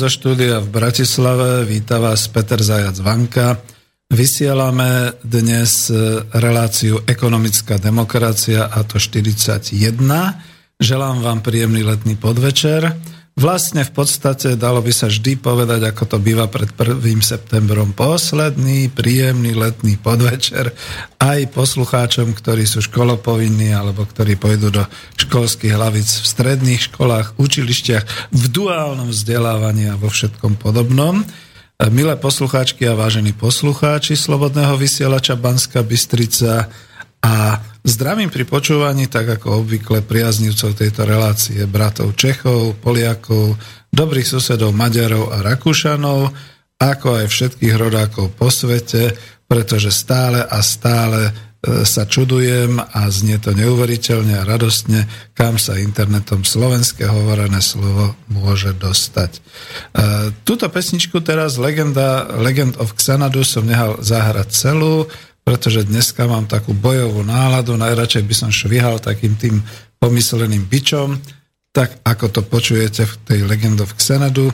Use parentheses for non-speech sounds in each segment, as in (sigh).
zo štúdia v Bratislave víta vás Peter Zajac Vanka. Vysielame dnes e, reláciu Ekonomická demokracia a to 41. Želám vám príjemný letný podvečer. Vlastne v podstate dalo by sa vždy povedať, ako to býva pred 1. septembrom, posledný príjemný letný podvečer aj poslucháčom, ktorí sú školopovinní alebo ktorí pôjdu do školských hlavic v stredných školách, učilištiach, v duálnom vzdelávaní a vo všetkom podobnom. Milé poslucháčky a vážení poslucháči Slobodného vysielača Banska Bystrica a zdravím pri počúvaní, tak ako obvykle priaznivcov tejto relácie, bratov Čechov, Poliakov, dobrých susedov Maďarov a Rakúšanov, ako aj všetkých rodákov po svete, pretože stále a stále e, sa čudujem a znie to neuveriteľne a radostne, kam sa internetom slovenské hovorené slovo môže dostať. E, Túto pesničku teraz Legenda, Legend of Xanadu som nehal zahrať celú, pretože dneska mám takú bojovú náladu, najradšej by som švihal takým tým pomysleným bičom, tak ako to počujete v tej Legend of Xanadu,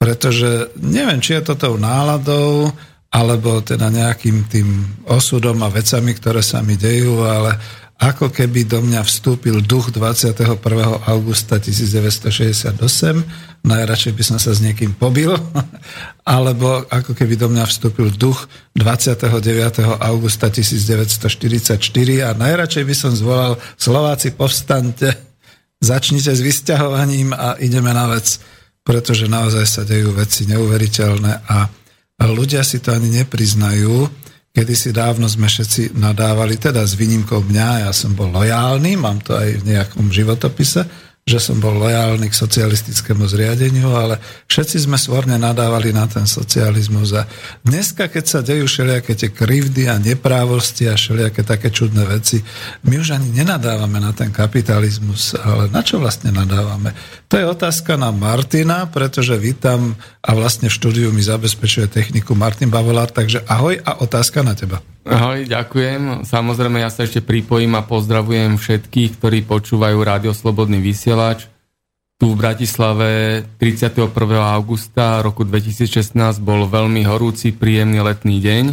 pretože neviem, či je to tou náladou, alebo teda nejakým tým osudom a vecami, ktoré sa mi dejú, ale ako keby do mňa vstúpil duch 21. augusta 1968, najradšej by som sa s niekým pobil, (laughs) alebo ako keby do mňa vstúpil duch 29. augusta 1944 a najradšej by som zvolal Slováci povstante, (laughs) začnite s vysťahovaním a ideme na vec, pretože naozaj sa dejú veci neuveriteľné a ľudia si to ani nepriznajú, Kedy si dávno sme všetci nadávali, teda s výnimkou mňa, ja som bol lojálny, mám to aj v nejakom životopise, že som bol lojálny k socialistickému zriadeniu, ale všetci sme svorne nadávali na ten socializmus. A dneska, keď sa dejú všelijaké tie krivdy a neprávosti a všelijaké také čudné veci, my už ani nenadávame na ten kapitalizmus, ale na čo vlastne nadávame? To je otázka na Martina, pretože vítam a vlastne v štúdiu mi zabezpečuje techniku Martin Bavolár, takže ahoj a otázka na teba. Ahoj, ďakujem. Samozrejme, ja sa ešte pripojím a pozdravujem všetkých, ktorí počúvajú Rádio Slobodný vysielač. Tu v Bratislave 31. augusta roku 2016 bol veľmi horúci, príjemný letný deň.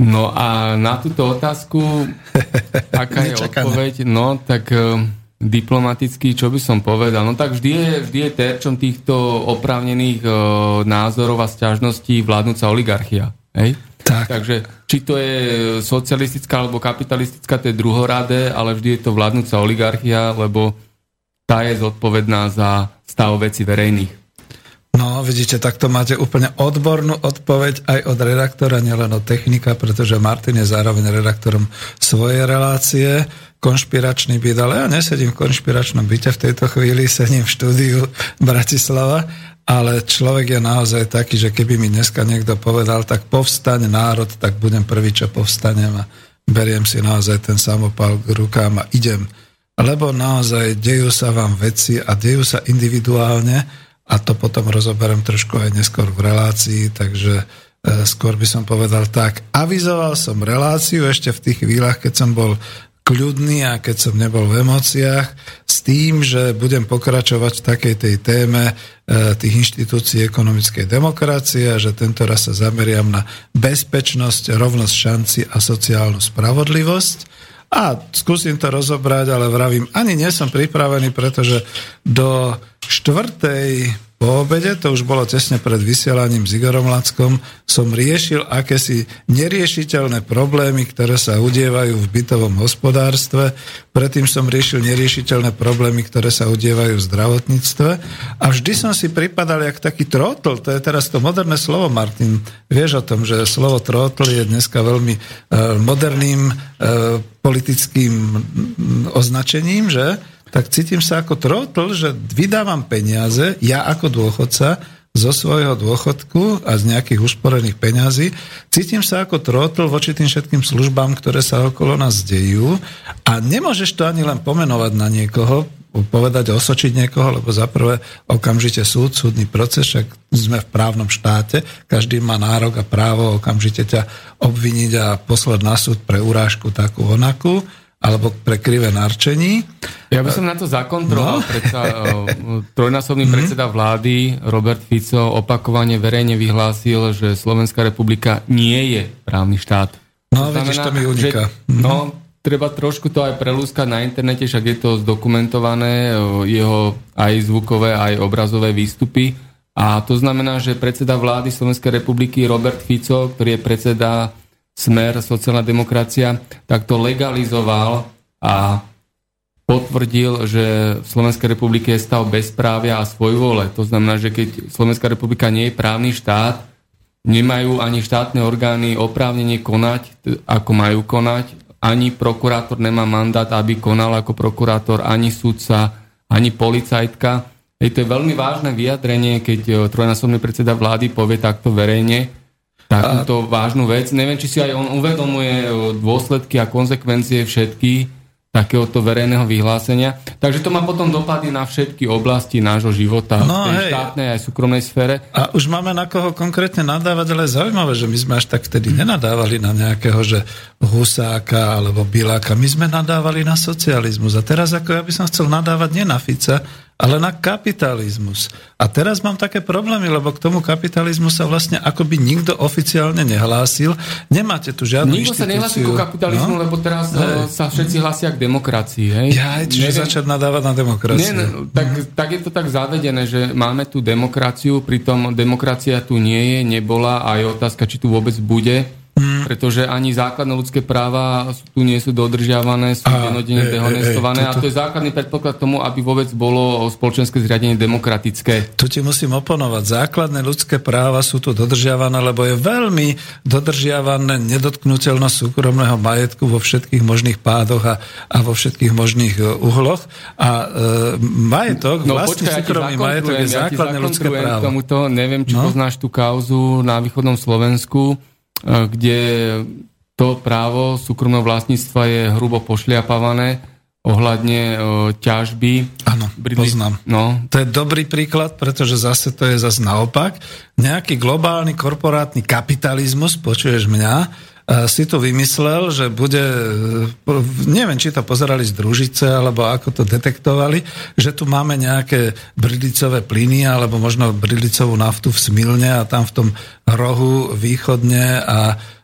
No a na túto otázku, (laughs) aká je odpoveď? No, tak e, diplomaticky, čo by som povedal? No tak vždy je, vždy je terčom týchto oprávnených e, názorov a stiažností vládnúca oligarchia. Hej? Tak. Takže či to je socialistická alebo kapitalistická, to je druhoradé, ale vždy je to vládnúca oligarchia, lebo tá je zodpovedná za stav veci verejných. No, vidíte, takto máte úplne odbornú odpoveď aj od redaktora, nielen od technika, pretože Martin je zároveň redaktorom svojej relácie, konšpiračný byt, ale ja nesedím v konšpiračnom byte v tejto chvíli, sedím v štúdiu Bratislava, ale človek je naozaj taký, že keby mi dneska niekto povedal, tak povstaň národ, tak budem prvý, čo povstanem a beriem si naozaj ten samopal k rukám a idem. Lebo naozaj dejú sa vám veci a dejú sa individuálne a to potom rozoberiem trošku aj neskôr v relácii, takže e, skôr by som povedal tak. Avizoval som reláciu ešte v tých chvíľach, keď som bol kľudný a keď som nebol v emóciách, s tým, že budem pokračovať v takej tej téme e, tých inštitúcií ekonomickej demokracie a že tento raz sa zameriam na bezpečnosť, rovnosť šanci a sociálnu spravodlivosť. A skúsim to rozobrať, ale vravím, ani nie som pripravený, pretože do štvrtej po obede, to už bolo tesne pred vysielaním s Igorom Lackom, som riešil akési neriešiteľné problémy, ktoré sa udievajú v bytovom hospodárstve. Predtým som riešil neriešiteľné problémy, ktoré sa udievajú v zdravotníctve. A vždy som si pripadal jak taký trotl, to je teraz to moderné slovo, Martin. Vieš o tom, že slovo trotl je dneska veľmi uh, moderným uh, politickým označením, že? Tak cítim sa ako trotl, že vydávam peniaze, ja ako dôchodca, zo svojho dôchodku a z nejakých usporených peňazí. Cítim sa ako trotl voči tým všetkým službám, ktoré sa okolo nás dejú. A nemôžeš to ani len pomenovať na niekoho, povedať, osočiť niekoho, lebo za prvé okamžite súd, súdny proces, však sme v právnom štáte, každý má nárok a právo okamžite ťa obviniť a poslať na súd pre urážku takú onakú alebo pre krivé narčení. Ja by som na to zakontroval. No. Predsa, trojnásobný mm-hmm. predseda vlády Robert Fico opakovane verejne vyhlásil, že Slovenská republika nie je právny štát. No, to vidíš, to mi uniká. Že, mhm. no, treba trošku to aj prelúskať na internete, však je to zdokumentované, jeho aj zvukové, aj obrazové výstupy. A to znamená, že predseda vlády Slovenskej republiky Robert Fico, ktorý je predseda smer, sociálna demokracia, tak to legalizoval a potvrdil, že v Slovenskej republike je stav bezprávia a svojvole. To znamená, že keď Slovenská republika nie je právny štát, nemajú ani štátne orgány oprávnenie konať, ako majú konať, ani prokurátor nemá mandát, aby konal ako prokurátor, ani sudca, ani policajtka. Je to veľmi vážne vyjadrenie, keď eh, trojnásobný predseda vlády povie takto verejne, takúto vážnu vec. Neviem, či si aj on uvedomuje dôsledky a konsekvencie všetky takéhoto verejného vyhlásenia. Takže to má potom dopady na všetky oblasti nášho života no, v tej hej. štátnej aj súkromnej sfére. A už máme na koho konkrétne nadávať, ale je zaujímavé, že my sme až tak vtedy nenadávali na nejakého, že Husáka alebo Biláka. My sme nadávali na socializmus. A teraz ako ja by som chcel nadávať nie na Fica, ale na kapitalizmus. A teraz mám také problémy, lebo k tomu kapitalizmu sa vlastne akoby nikto oficiálne nehlásil. Nemáte tu žiadnu Nikto sa nehlási ku kapitalizmu, no? lebo teraz hej. sa všetci hlásia k demokracii. Hej? Ja, čiže Neviem, začať nadávať na demokraciu. Nie, no, tak, mm. tak je to tak zavedené, že máme tu demokraciu, pritom demokracia tu nie je, nebola a je otázka, či tu vôbec bude. Pretože ani základné ľudské práva tu nie sú dodržiavané, sú denodene dehonestované to, to, a to je základný predpoklad tomu, aby vôbec bolo spoločenské zriadenie demokratické. Tu ti musím oponovať. Základné ľudské práva sú tu dodržiavané, lebo je veľmi dodržiavané nedotknutelnosť súkromného majetku vo všetkých možných pádoch a, a vo všetkých možných e, uhloch. A e, majetok, no, vlastný počkaj, súkromný ja majetok je základné ja ľudské právo. Tomuto, neviem, či no? poznáš tú kauzu na východnom Slovensku, kde to právo súkromného vlastníctva je hrubo pošliapavané ohľadne e, ťažby. Áno, poznám. No. To je dobrý príklad, pretože zase to je zase naopak. Nejaký globálny korporátny kapitalizmus, počuješ mňa, e, si to vymyslel, že bude, neviem, či to pozerali z družice, alebo ako to detektovali, že tu máme nejaké brilicové plyny, alebo možno brilicovú naftu v Smilne a tam v tom rohu východne a e,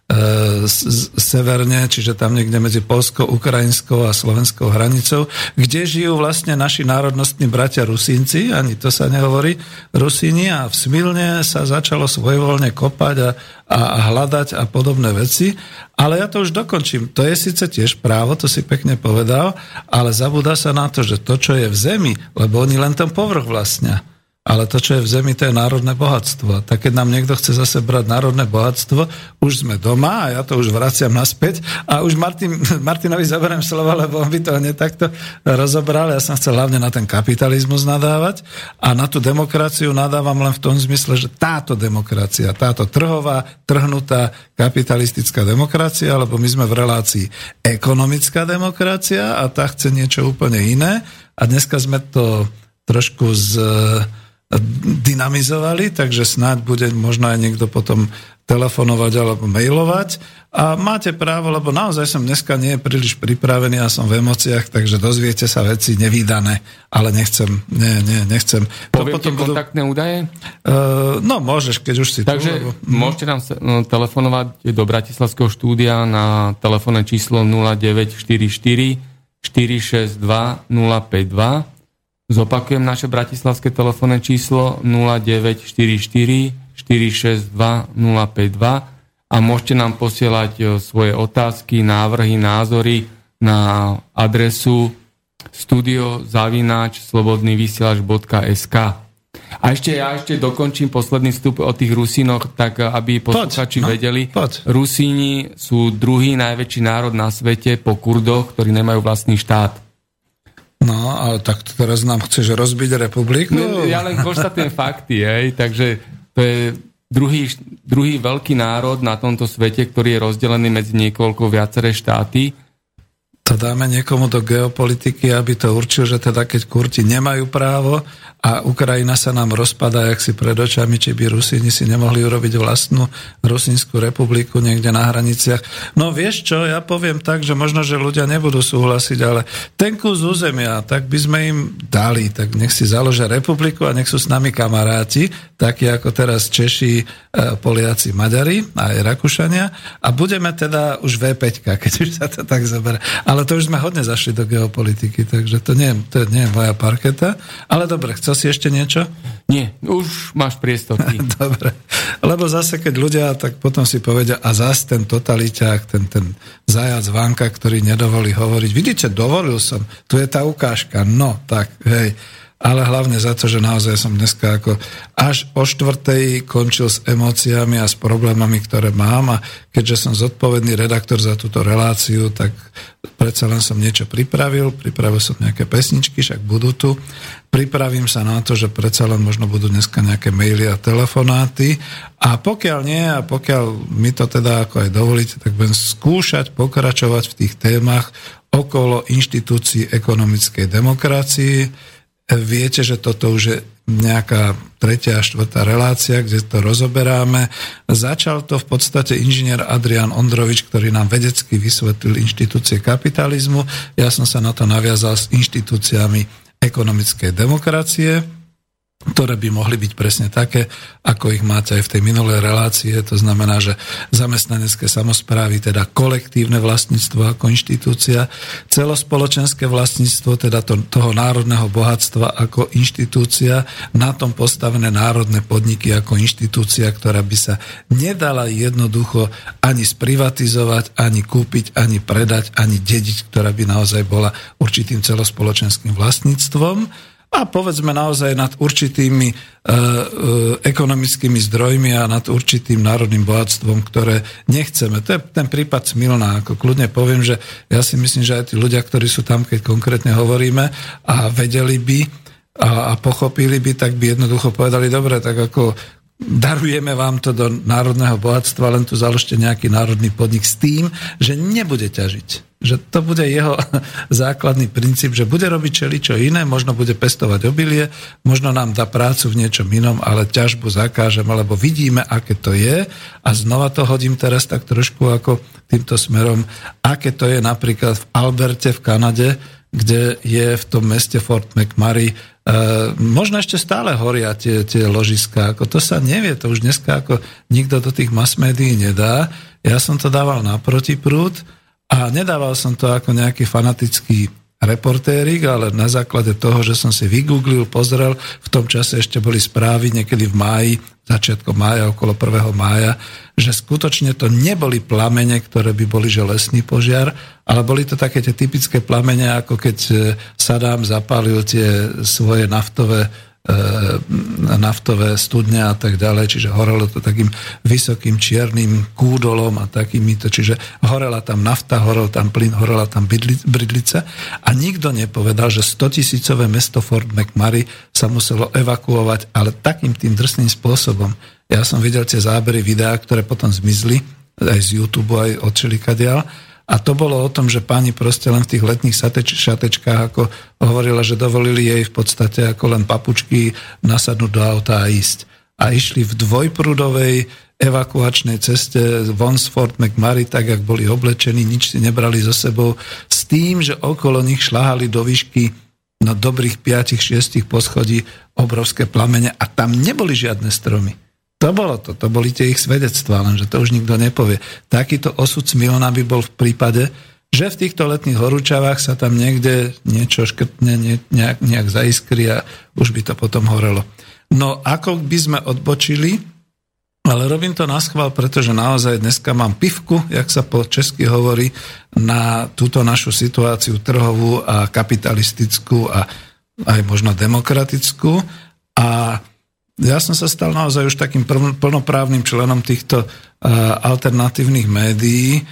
severne, čiže tam niekde medzi Polskou, Ukrajinskou a Slovenskou hranicou, kde žijú vlastne naši národnostní bratia Rusínci, ani to sa nehovorí, Rusíni a v Smilne sa začalo svojvoľne kopať a, a, a hľadať a podobné veci. Ale ja to už dokončím. To je síce tiež právo, to si pekne povedal, ale zabúda sa na to, že to, čo je v zemi, lebo oni len ten povrch vlastnia ale to, čo je v zemi, to je národné bohatstvo. Tak keď nám niekto chce zase brať národné bohatstvo, už sme doma a ja to už vraciam naspäť a už Martin, (laughs) Martinovi zaberiem slovo, lebo on by to netakto rozobral. Ja som chcel hlavne na ten kapitalizmus nadávať a na tú demokraciu nadávam len v tom zmysle, že táto demokracia, táto trhová, trhnutá kapitalistická demokracia, lebo my sme v relácii ekonomická demokracia a tá chce niečo úplne iné a dneska sme to trošku z dynamizovali, takže snáď bude možno aj niekto potom telefonovať alebo mailovať. A máte právo, lebo naozaj som dneska nie príliš pripravený a som v emóciách, takže dozviete sa veci nevýdané, ale nechcem, nie, nie, nechcem. Poviem to potom budú... kontaktné údaje? Uh, no, môžeš, keď už si Takže tu. Lebo... môžete nám no, telefonovať do Bratislavského štúdia na telefónne číslo 0944 462 052 Zopakujem naše bratislavské telefónne číslo 0944 462 052 a môžete nám posielať e, svoje otázky, návrhy, názory na adresu studiozavináč slobodnyvysielač.sk a ešte ja ešte dokončím posledný vstup o tých Rusínoch, tak e, aby posluchači no, vedeli. Poď. Rusíni sú druhý najväčší národ na svete po Kurdoch, ktorí nemajú vlastný štát. No, ale tak teraz nám chceš rozbiť republiku? No, ja len konštatujem fakty, hej, takže to je druhý, druhý veľký národ na tomto svete, ktorý je rozdelený medzi niekoľko viaceré štáty to dáme niekomu do geopolitiky, aby to určil, že teda keď Kurti nemajú právo a Ukrajina sa nám rozpadá, jak si pred očami, či by Rusíni si nemohli urobiť vlastnú Rusínsku republiku niekde na hraniciach. No vieš čo, ja poviem tak, že možno, že ľudia nebudú súhlasiť, ale ten kus územia, tak by sme im dali, tak nech si založia republiku a nech sú s nami kamaráti, takí ako teraz Češi, e, Poliaci, Maďari a aj Rakúšania a budeme teda už V5, keď už sa to tak zoberie. Ale ale to už sme hodne zašli do geopolitiky, takže to nie, to nie je moja parketa. Ale dobre, chcel si ešte niečo? Nie, už máš priestor. (laughs) dobre, lebo zase keď ľudia, tak potom si povedia, a zase ten totaliťák, ten, ten zajac Vanka, ktorý nedovolí hovoriť. Vidíte, dovolil som, tu je tá ukážka, no tak, hej ale hlavne za to, že naozaj som dneska ako až o štvrtej končil s emóciami a s problémami, ktoré mám. A keďže som zodpovedný redaktor za túto reláciu, tak predsa len som niečo pripravil, pripravil som nejaké pesničky, však budú tu. Pripravím sa na to, že predsa len možno budú dneska nejaké maily a telefonáty. A pokiaľ nie a pokiaľ mi to teda ako aj dovolíte, tak budem skúšať pokračovať v tých témach okolo inštitúcií ekonomickej demokracii, Viete, že toto už je nejaká tretia a štvrtá relácia, kde to rozoberáme. Začal to v podstate inžinier Adrian Ondrovič, ktorý nám vedecky vysvetlil inštitúcie kapitalizmu. Ja som sa na to naviazal s inštitúciami ekonomickej demokracie ktoré by mohli byť presne také, ako ich máte aj v tej minulej relácie. To znamená, že zamestnanecké samozprávy, teda kolektívne vlastníctvo ako inštitúcia, celospoločenské vlastníctvo, teda to, toho národného bohatstva ako inštitúcia, na tom postavené národné podniky ako inštitúcia, ktorá by sa nedala jednoducho ani sprivatizovať, ani kúpiť, ani predať, ani dediť, ktorá by naozaj bola určitým celospoločenským vlastníctvom a povedzme naozaj nad určitými e, e, ekonomickými zdrojmi a nad určitým národným bohatstvom, ktoré nechceme. To je ten prípad Smilná. Ako kľudne poviem, že ja si myslím, že aj tí ľudia, ktorí sú tam, keď konkrétne hovoríme a vedeli by a, a pochopili by, tak by jednoducho povedali, dobre, tak ako darujeme vám to do národného bohatstva, len tu založte nejaký národný podnik s tým, že nebude ťažiť. Že to bude jeho (laughs) základný princíp, že bude robiť čo iné, možno bude pestovať obilie, možno nám dá prácu v niečom inom, ale ťažbu zakážem, alebo vidíme, aké to je. A znova to hodím teraz tak trošku ako týmto smerom, aké to je napríklad v Alberte v Kanade, kde je v tom meste Fort McMurray E, možno ešte stále horia tie, tie ložiska, ako to sa nevie, to už dneska ako nikto do tých mass médií nedá. Ja som to dával na protiprúd a nedával som to ako nejaký fanatický reportérik, ale na základe toho, že som si vygooglil, pozrel, v tom čase ešte boli správy niekedy v máji, začiatkom mája, okolo 1. mája, že skutočne to neboli plamene, ktoré by boli že lesný požiar, ale boli to také tie typické plamene, ako keď e, Sadám zapálil tie svoje naftové naftové studne a tak ďalej, čiže horelo to takým vysokým čiernym kúdolom a takýmito, čiže horela tam nafta, horel tam plyn, horela tam bridlice a nikto nepovedal, že 100 tisícové mesto Fort McMurray sa muselo evakuovať, ale takým tým drsným spôsobom. Ja som videl tie zábery videá, ktoré potom zmizli, aj z YouTube, aj od Čelikadiaľ, A to bolo o tom, že pani proste len v tých letných sateč, šatečkách, ako hovorila, že dovolili jej v podstate ako len papučky nasadnúť do auta a ísť. A išli v dvojprúdovej evakuačnej ceste Wonsford McMurray, tak jak boli oblečení, nič si nebrali so sebou, s tým, že okolo nich šláhali do výšky na dobrých 5-6 poschodí obrovské plamene a tam neboli žiadne stromy. To bolo to, to boli tie ich svedectvá, lenže to už nikto nepovie. Takýto osud Smilna by bol v prípade, že v týchto letných horúčavách sa tam niekde niečo škrtne, ne, nejak, nejak zaiskri a už by to potom horelo. No ako by sme odbočili, ale robím to na schvál, pretože naozaj dneska mám pivku, jak sa po česky hovorí, na túto našu situáciu trhovú a kapitalistickú a aj možno demokratickú. A ja som sa stal naozaj už takým plnoprávnym členom týchto alternatívnych médií,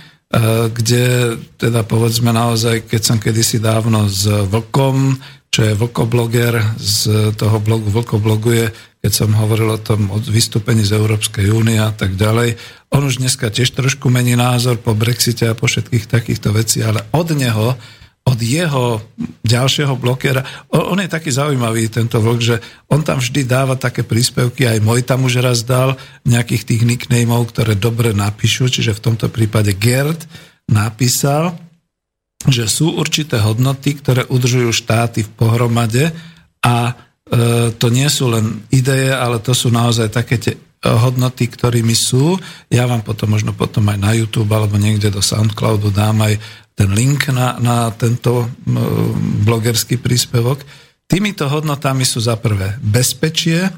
kde teda povedzme naozaj, keď som kedysi dávno s Vlkom, čo je Vlkobloger, z toho blogu Vlkobloguje, keď som hovoril o tom od vystúpení z Európskej únie a tak ďalej. On už dneska tiež trošku mení názor po Brexite a po všetkých takýchto vecí, ale od neho od jeho ďalšieho blokera. On je taký zaujímavý, tento vlk, že on tam vždy dáva také príspevky, aj môj tam už raz dal nejakých tých nicknameov, ktoré dobre napíšu, čiže v tomto prípade Gerd napísal, že sú určité hodnoty, ktoré udržujú štáty v pohromade a e, to nie sú len ideje, ale to sú naozaj také tie hodnoty, ktorými sú. Ja vám potom možno potom aj na YouTube alebo niekde do Soundcloudu dám aj ten link na, na tento blogerský príspevok. Týmito hodnotami sú za prvé bezpečie,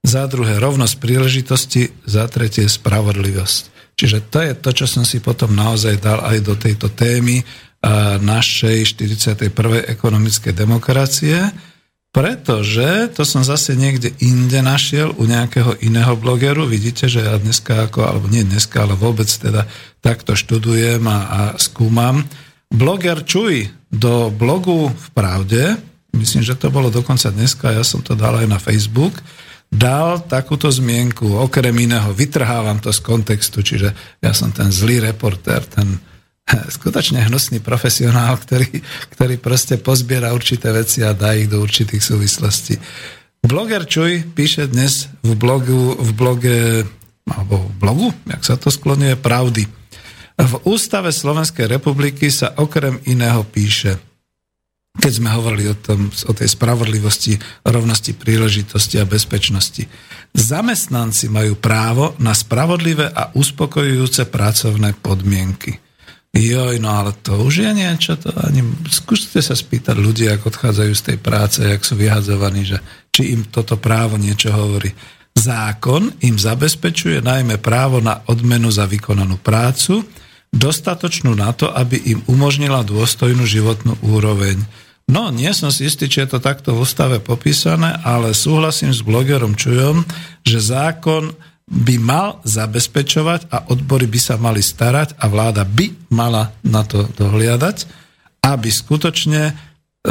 za druhé rovnosť príležitosti, za tretie spravodlivosť. Čiže to je to, čo som si potom naozaj dal aj do tejto témy našej 41. ekonomickej demokracie, pretože to som zase niekde inde našiel u nejakého iného blogeru. Vidíte, že ja dneska ako, alebo nie dneska, ale vôbec teda takto študujem a, a skúmam. Bloger Čuj do blogu v Pravde, myslím, že to bolo dokonca dneska, ja som to dal aj na Facebook, dal takúto zmienku, okrem iného, vytrhávam to z kontextu, čiže ja som ten zlý reportér, ten skutočne hnusný profesionál, ktorý, ktorý proste pozbiera určité veci a dá ich do určitých súvislostí. Bloger Čuj píše dnes v blogu, v bloge, alebo v blogu, jak sa to sklonuje, Pravdy. V Ústave Slovenskej republiky sa okrem iného píše, keď sme hovorili o, tom, o tej spravodlivosti, rovnosti príležitosti a bezpečnosti. Zamestnanci majú právo na spravodlivé a uspokojujúce pracovné podmienky. Joj, no ale to už je niečo, to ani, skúste sa spýtať ľudí, ako odchádzajú z tej práce, jak sú vyhadzovaní, že či im toto právo niečo hovorí. Zákon im zabezpečuje najmä právo na odmenu za vykonanú prácu, dostatočnú na to, aby im umožnila dôstojnú životnú úroveň. No, nie som si istý, či je to takto v ústave popísané, ale súhlasím s blogerom Čujom, že zákon by mal zabezpečovať a odbory by sa mali starať a vláda by mala na to dohliadať, aby skutočne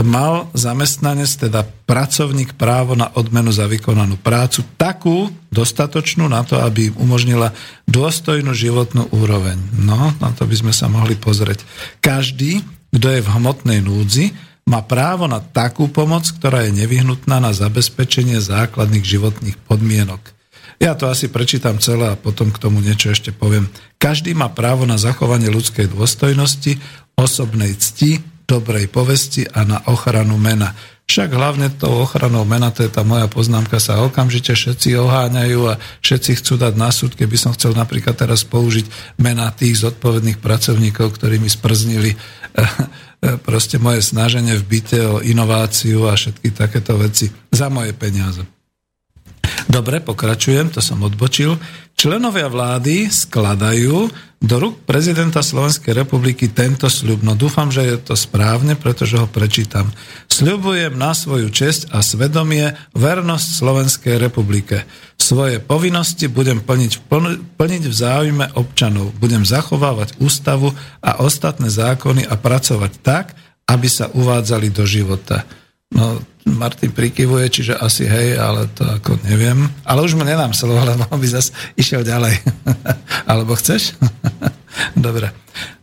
mal zamestnanec, teda pracovník právo na odmenu za vykonanú prácu, takú dostatočnú na to, aby im umožnila dôstojnú životnú úroveň. No, na to by sme sa mohli pozrieť. Každý, kto je v hmotnej núdzi, má právo na takú pomoc, ktorá je nevyhnutná na zabezpečenie základných životných podmienok. Ja to asi prečítam celé a potom k tomu niečo ešte poviem. Každý má právo na zachovanie ľudskej dôstojnosti, osobnej cti, dobrej povesti a na ochranu mena. Však hlavne tou ochranou mena, to je tá moja poznámka, sa okamžite všetci oháňajú a všetci chcú dať na súd, keby som chcel napríklad teraz použiť mena tých zodpovedných pracovníkov, ktorí mi sprznili eh, eh, proste moje snaženie v byte o inováciu a všetky takéto veci za moje peniaze. Dobre, pokračujem, to som odbočil. Členovia vlády skladajú do rúk prezidenta Slovenskej republiky tento sľub. No dúfam, že je to správne, pretože ho prečítam. Sľubujem na svoju česť a svedomie vernosť Slovenskej republike. Svoje povinnosti budem plniť, plniť v záujme občanov. Budem zachovávať ústavu a ostatné zákony a pracovať tak, aby sa uvádzali do života. No, Martin prikyvuje, čiže asi hej, ale to ako neviem. Ale už mu nedám slovo, lebo by zase išiel ďalej. (laughs) Alebo chceš? (laughs) Dobre.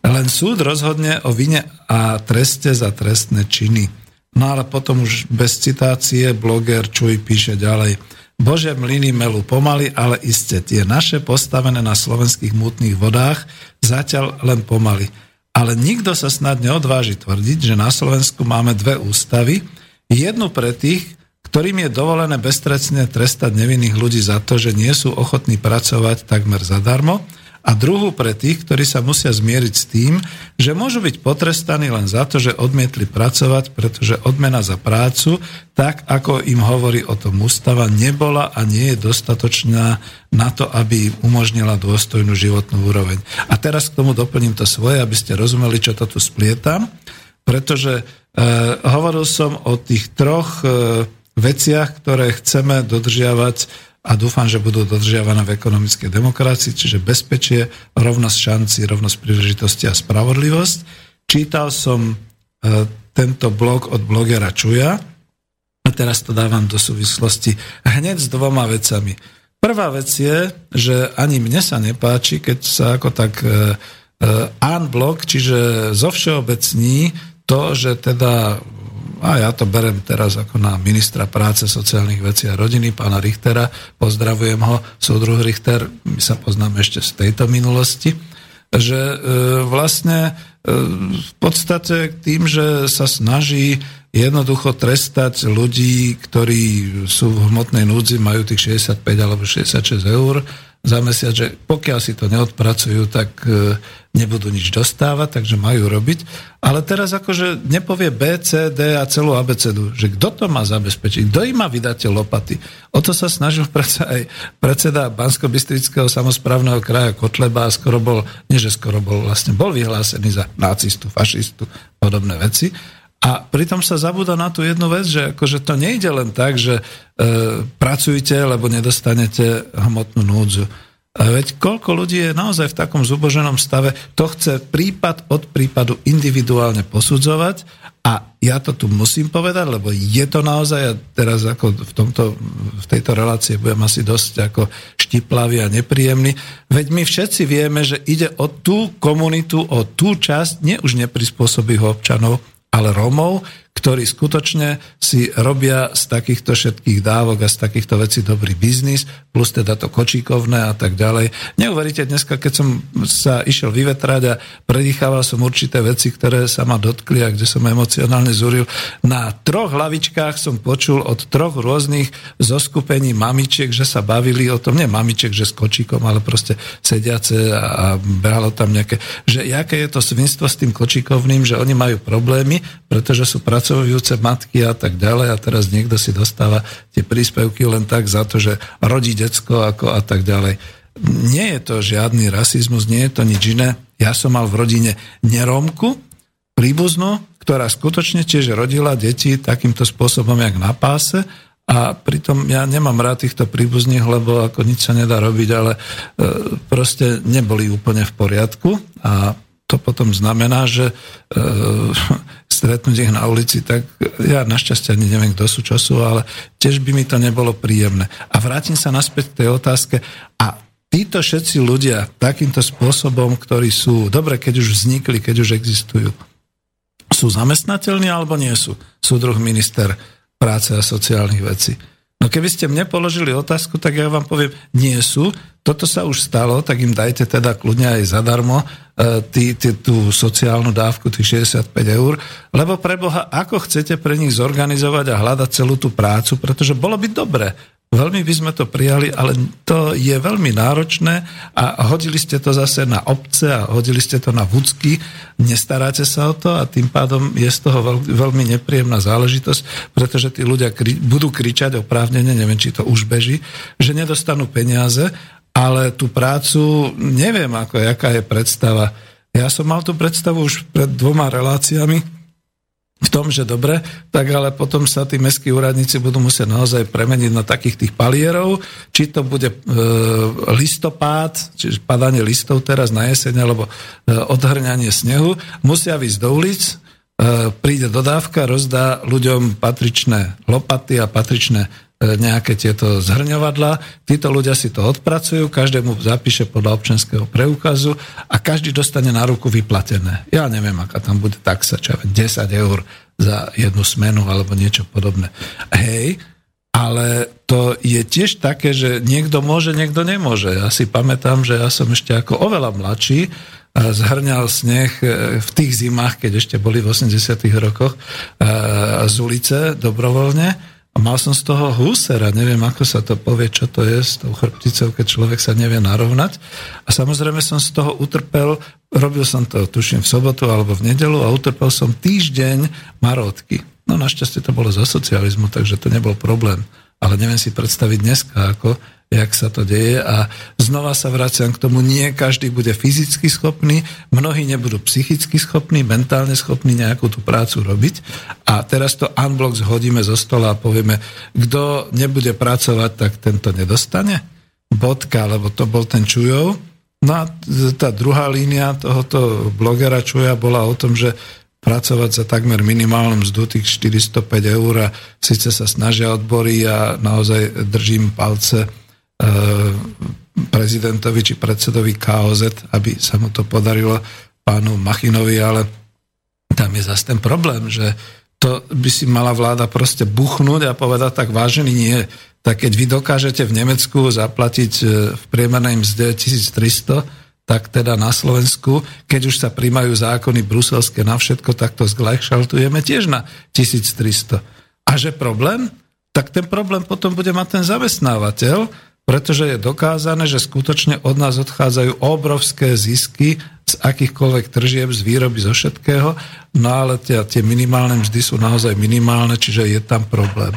Len súd rozhodne o vine a treste za trestné činy. No ale potom už bez citácie bloger Čuj píše ďalej. Bože mlyny melú pomaly, ale iste tie naše postavené na slovenských mútnych vodách zatiaľ len pomaly. Ale nikto sa snad neodváži tvrdiť, že na Slovensku máme dve ústavy, jednu pre tých, ktorým je dovolené beztrestne trestať nevinných ľudí za to, že nie sú ochotní pracovať takmer zadarmo, a druhú pre tých, ktorí sa musia zmieriť s tým, že môžu byť potrestaní len za to, že odmietli pracovať, pretože odmena za prácu, tak ako im hovorí o tom ústava, nebola a nie je dostatočná na to, aby im umožnila dôstojnú životnú úroveň. A teraz k tomu doplním to svoje, aby ste rozumeli, čo to tu splietam, pretože hovoril som o tých troch e, veciach, ktoré chceme dodržiavať a dúfam, že budú dodržiavané v ekonomickej demokracii, čiže bezpečie, rovnosť šanci, rovnosť príležitosti a spravodlivosť. Čítal som e, tento blog od blogera Čuja a teraz to dávam do súvislosti hneď s dvoma vecami. Prvá vec je, že ani mne sa nepáči, keď sa ako tak e, e, blog, čiže zo všeobecní to, že teda a ja to berem teraz ako na ministra práce, sociálnych vecí a rodiny, pána Richtera, pozdravujem ho, súdruh Richter, my sa poznáme ešte z tejto minulosti, že e, vlastne e, v podstate tým, že sa snaží jednoducho trestať ľudí, ktorí sú v hmotnej núdzi, majú tých 65 alebo 66 eur, za mesiac, že pokiaľ si to neodpracujú, tak e, nebudú nič dostávať, takže majú robiť. Ale teraz akože nepovie B, C, D a celú abecedu, že kto to má zabezpečiť, kto im má vydať tie lopaty. O to sa snažil (laughs) predsa aj predseda bansko samozprávneho kraja Kotleba a skoro bol, nie že skoro bol, vlastne bol vyhlásený za nacistu, fašistu, podobné veci. A pritom sa zabúda na tú jednu vec, že akože to nejde len tak, že e, pracujte, lebo nedostanete hmotnú núdzu. Veď koľko ľudí je naozaj v takom zuboženom stave, to chce prípad od prípadu individuálne posudzovať a ja to tu musím povedať, lebo je to naozaj, a teraz ako v, tomto, v tejto relácii budem asi dosť ako štiplavý a nepríjemný, veď my všetci vieme, že ide o tú komunitu, o tú časť, nie už neprispôsobých občanov, ale Rómov, ktorí skutočne si robia z takýchto všetkých dávok a z takýchto vecí dobrý biznis, plus teda to kočíkovné a tak ďalej. Neuveríte, dneska, keď som sa išiel vyvetrať a predýchával som určité veci, ktoré sa ma dotkli a kde som emocionálne zúril, na troch hlavičkách som počul od troch rôznych zoskupení mamičiek, že sa bavili o tom, nie mamičiek, že s kočíkom, ale proste sediace a, a behalo tam nejaké, že aké je to svinstvo s tým kočíkovným, že oni majú problémy, pretože sú pracujúce matky a tak ďalej a teraz niekto si dostáva tie príspevky len tak za to, že rodí decko ako a tak ďalej. Nie je to žiadny rasizmus, nie je to nič iné. Ja som mal v rodine neromku, príbuznú, ktorá skutočne tiež rodila deti takýmto spôsobom, jak na páse a pritom ja nemám rád týchto príbuzných, lebo ako nič sa nedá robiť, ale e, proste neboli úplne v poriadku a to potom znamená, že e, (laughs) stretnúť ich na ulici, tak ja našťastie ani neviem, kto sú, čo sú, ale tiež by mi to nebolo príjemné. A vrátim sa naspäť k tej otázke. A títo všetci ľudia takýmto spôsobom, ktorí sú, dobre, keď už vznikli, keď už existujú, sú zamestnateľní alebo nie sú? Súdruh minister práce a sociálnych vecí. No keby ste mne položili otázku, tak ja vám poviem, nie sú. Toto sa už stalo, tak im dajte teda kľudne aj zadarmo e, tý, tý, tú sociálnu dávku, tých 65 eur, lebo pre Boha, ako chcete pre nich zorganizovať a hľadať celú tú prácu, pretože bolo by dobre, Veľmi by sme to prijali, ale to je veľmi náročné a hodili ste to zase na obce a hodili ste to na vúcky, nestaráte sa o to a tým pádom je z toho veľ, veľmi nepríjemná záležitosť, pretože tí ľudia kri, budú kričať oprávnene, neviem, či to už beží, že nedostanú peniaze, ale tú prácu neviem, ako, jaká je predstava. Ja som mal tú predstavu už pred dvoma reláciami, v tom, že dobre, tak ale potom sa tí mestskí úradníci budú musieť naozaj premeniť na takých tých palierov, či to bude e, listopád, čiže padanie listov teraz na jeseň, alebo e, odhrňanie snehu, musia výsť do ulic, príde dodávka, rozdá ľuďom patričné lopaty a patričné e, nejaké tieto zhrňovadla. Títo ľudia si to odpracujú, každému zapíše podľa občanského preukazu a každý dostane na ruku vyplatené. Ja neviem, aká tam bude taxa, čo 10 eur za jednu smenu alebo niečo podobné. Hej, ale to je tiež také, že niekto môže, niekto nemôže. Ja si pamätám, že ja som ešte ako oveľa mladší zhrňal sneh e, v tých zimách, keď ešte boli v 80 rokoch e, z ulice dobrovoľne. A mal som z toho húsera, neviem, ako sa to povie, čo to je s tou chrbticou, keď človek sa nevie narovnať. A samozrejme som z toho utrpel, robil som to, tuším, v sobotu alebo v nedelu a utrpel som týždeň marotky. No našťastie to bolo za socializmu, takže to nebol problém. Ale neviem si predstaviť dneska, ako, jak sa to deje. A znova sa vraciam k tomu, nie každý bude fyzicky schopný, mnohí nebudú psychicky schopní, mentálne schopní nejakú tú prácu robiť. A teraz to unblock zhodíme zo stola a povieme, kto nebude pracovať, tak tento nedostane. Bodka, lebo to bol ten Čujov. No a tá druhá línia tohoto blogera Čuja bola o tom, že pracovať za takmer minimálnom mzdu tých 405 eur a síce sa snažia odbory a naozaj držím palce prezidentovi či predsedovi KOZ, aby sa mu to podarilo pánu Machinovi, ale tam je zase ten problém, že to by si mala vláda proste buchnúť a povedať tak vážený nie. Tak keď vy dokážete v Nemecku zaplatiť e, v priemernej mzde 1300, tak teda na Slovensku, keď už sa príjmajú zákony bruselské na všetko, tak to zglajšaltujeme tiež na 1300. A že problém? Tak ten problém potom bude mať ten zamestnávateľ, pretože je dokázané, že skutočne od nás odchádzajú obrovské zisky z akýchkoľvek tržieb, z výroby, zo všetkého, no ale tie, tie minimálne mzdy sú naozaj minimálne, čiže je tam problém.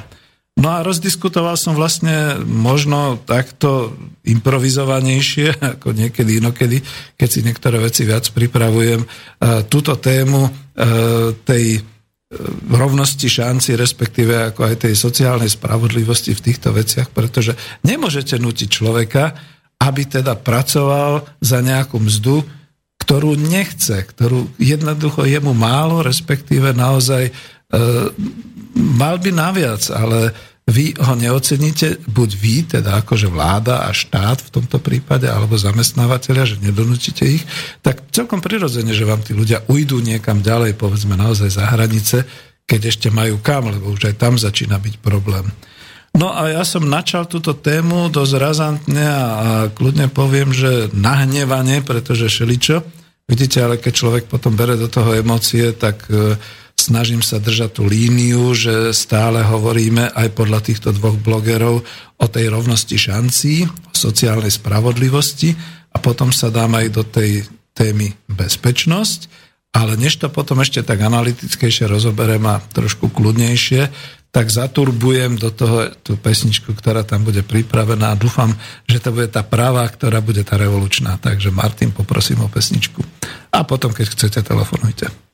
No a rozdiskutoval som vlastne možno takto improvizovanejšie, (laughs) ako niekedy inokedy, keď si niektoré veci viac pripravujem, e, túto tému e, tej rovnosti šanci, respektíve ako aj tej sociálnej spravodlivosti v týchto veciach, pretože nemôžete nutiť človeka, aby teda pracoval za nejakú mzdu, ktorú nechce, ktorú jednoducho je mu málo, respektíve naozaj mal by naviac, ale vy ho neoceníte, buď vy, teda akože vláda a štát v tomto prípade, alebo zamestnávateľia, že nedonúčite ich, tak celkom prirodzene, že vám tí ľudia ujdú niekam ďalej, povedzme naozaj za hranice, keď ešte majú kam, lebo už aj tam začína byť problém. No a ja som načal túto tému dosť razantne a, a kľudne poviem, že nahnevanie, pretože šeličo, vidíte, ale keď človek potom bere do toho emócie, tak e, snažím sa držať tú líniu, že stále hovoríme aj podľa týchto dvoch blogerov o tej rovnosti šancí, o sociálnej spravodlivosti a potom sa dám aj do tej témy bezpečnosť, ale než to potom ešte tak analytickejšie rozoberiem a trošku kľudnejšie, tak zaturbujem do toho tú pesničku, ktorá tam bude pripravená a dúfam, že to bude tá práva, ktorá bude tá revolučná. Takže Martin, poprosím o pesničku. A potom, keď chcete, telefonujte.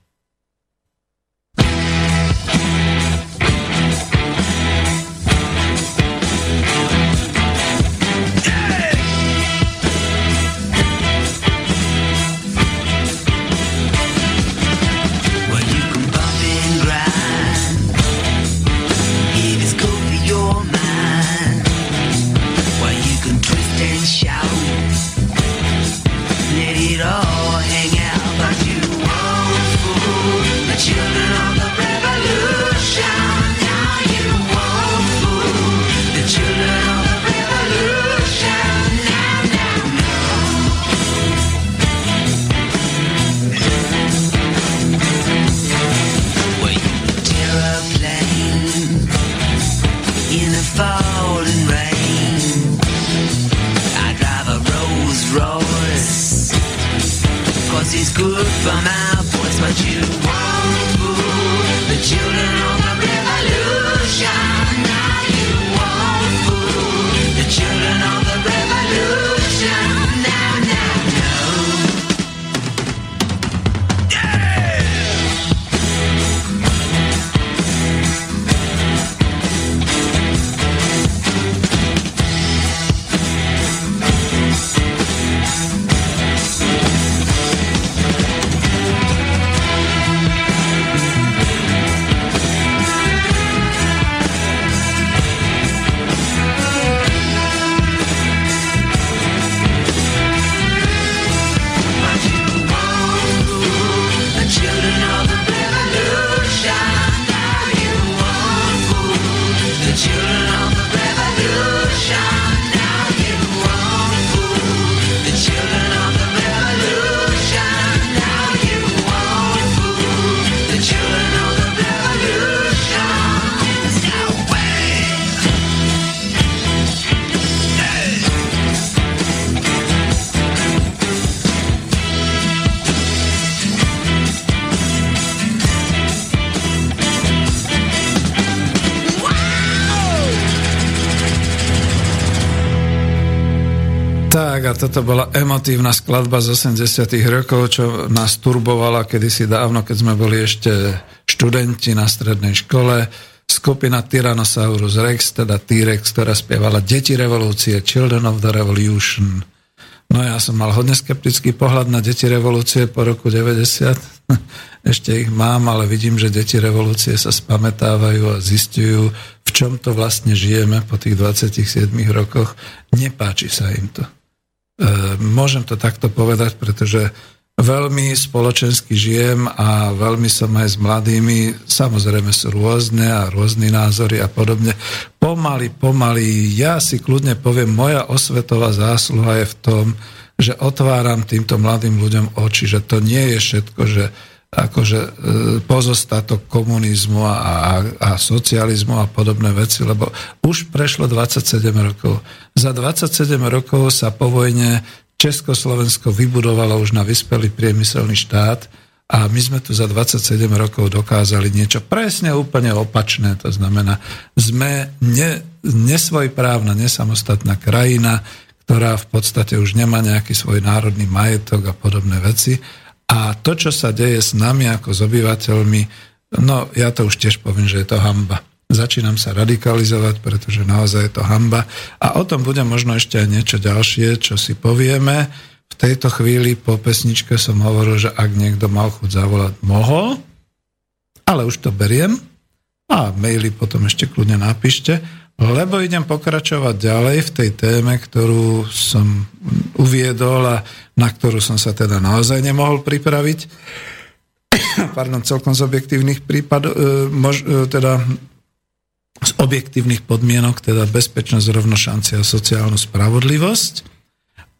Tak a toto bola emotívna skladba z 80 rokov, čo nás turbovala kedysi dávno, keď sme boli ešte študenti na strednej škole. Skupina Tyrannosaurus Rex, teda T-Rex, ktorá spievala Deti revolúcie, Children of the Revolution. No ja som mal hodne skeptický pohľad na Deti revolúcie po roku 90. (laughs) Ešte ich mám, ale vidím, že Deti revolúcie sa spametávajú a zistujú, v čom to vlastne žijeme po tých 27 rokoch. Nepáči sa im to. E, môžem to takto povedať, pretože veľmi spoločensky žijem a veľmi som aj s mladými, samozrejme sú rôzne a rôzne názory a podobne. Pomaly, pomaly, ja si kľudne poviem, moja osvetová zásluha je v tom, že otváram týmto mladým ľuďom oči, že to nie je všetko, že akože e, pozostatok komunizmu a, a, a socializmu a podobné veci, lebo už prešlo 27 rokov. Za 27 rokov sa po vojne Československo vybudovalo už na vyspelý priemyselný štát a my sme tu za 27 rokov dokázali niečo presne úplne opačné. To znamená, sme ne, nesvojprávna, nesamostatná krajina, ktorá v podstate už nemá nejaký svoj národný majetok a podobné veci a to, čo sa deje s nami ako s obyvateľmi, no ja to už tiež poviem, že je to hamba. Začínam sa radikalizovať, pretože naozaj je to hamba. A o tom bude možno ešte aj niečo ďalšie, čo si povieme. V tejto chvíli po pesničke som hovoril, že ak niekto mal chuť zavolať, mohol, ale už to beriem. A maily potom ešte kľudne napíšte lebo idem pokračovať ďalej v tej téme, ktorú som uviedol a na ktorú som sa teda naozaj nemohol pripraviť. (coughs) Pardon, celkom z objektívnych prípadov, e, mož, e, teda z objektívnych podmienok, teda bezpečnosť, rovnošancia a sociálnu spravodlivosť.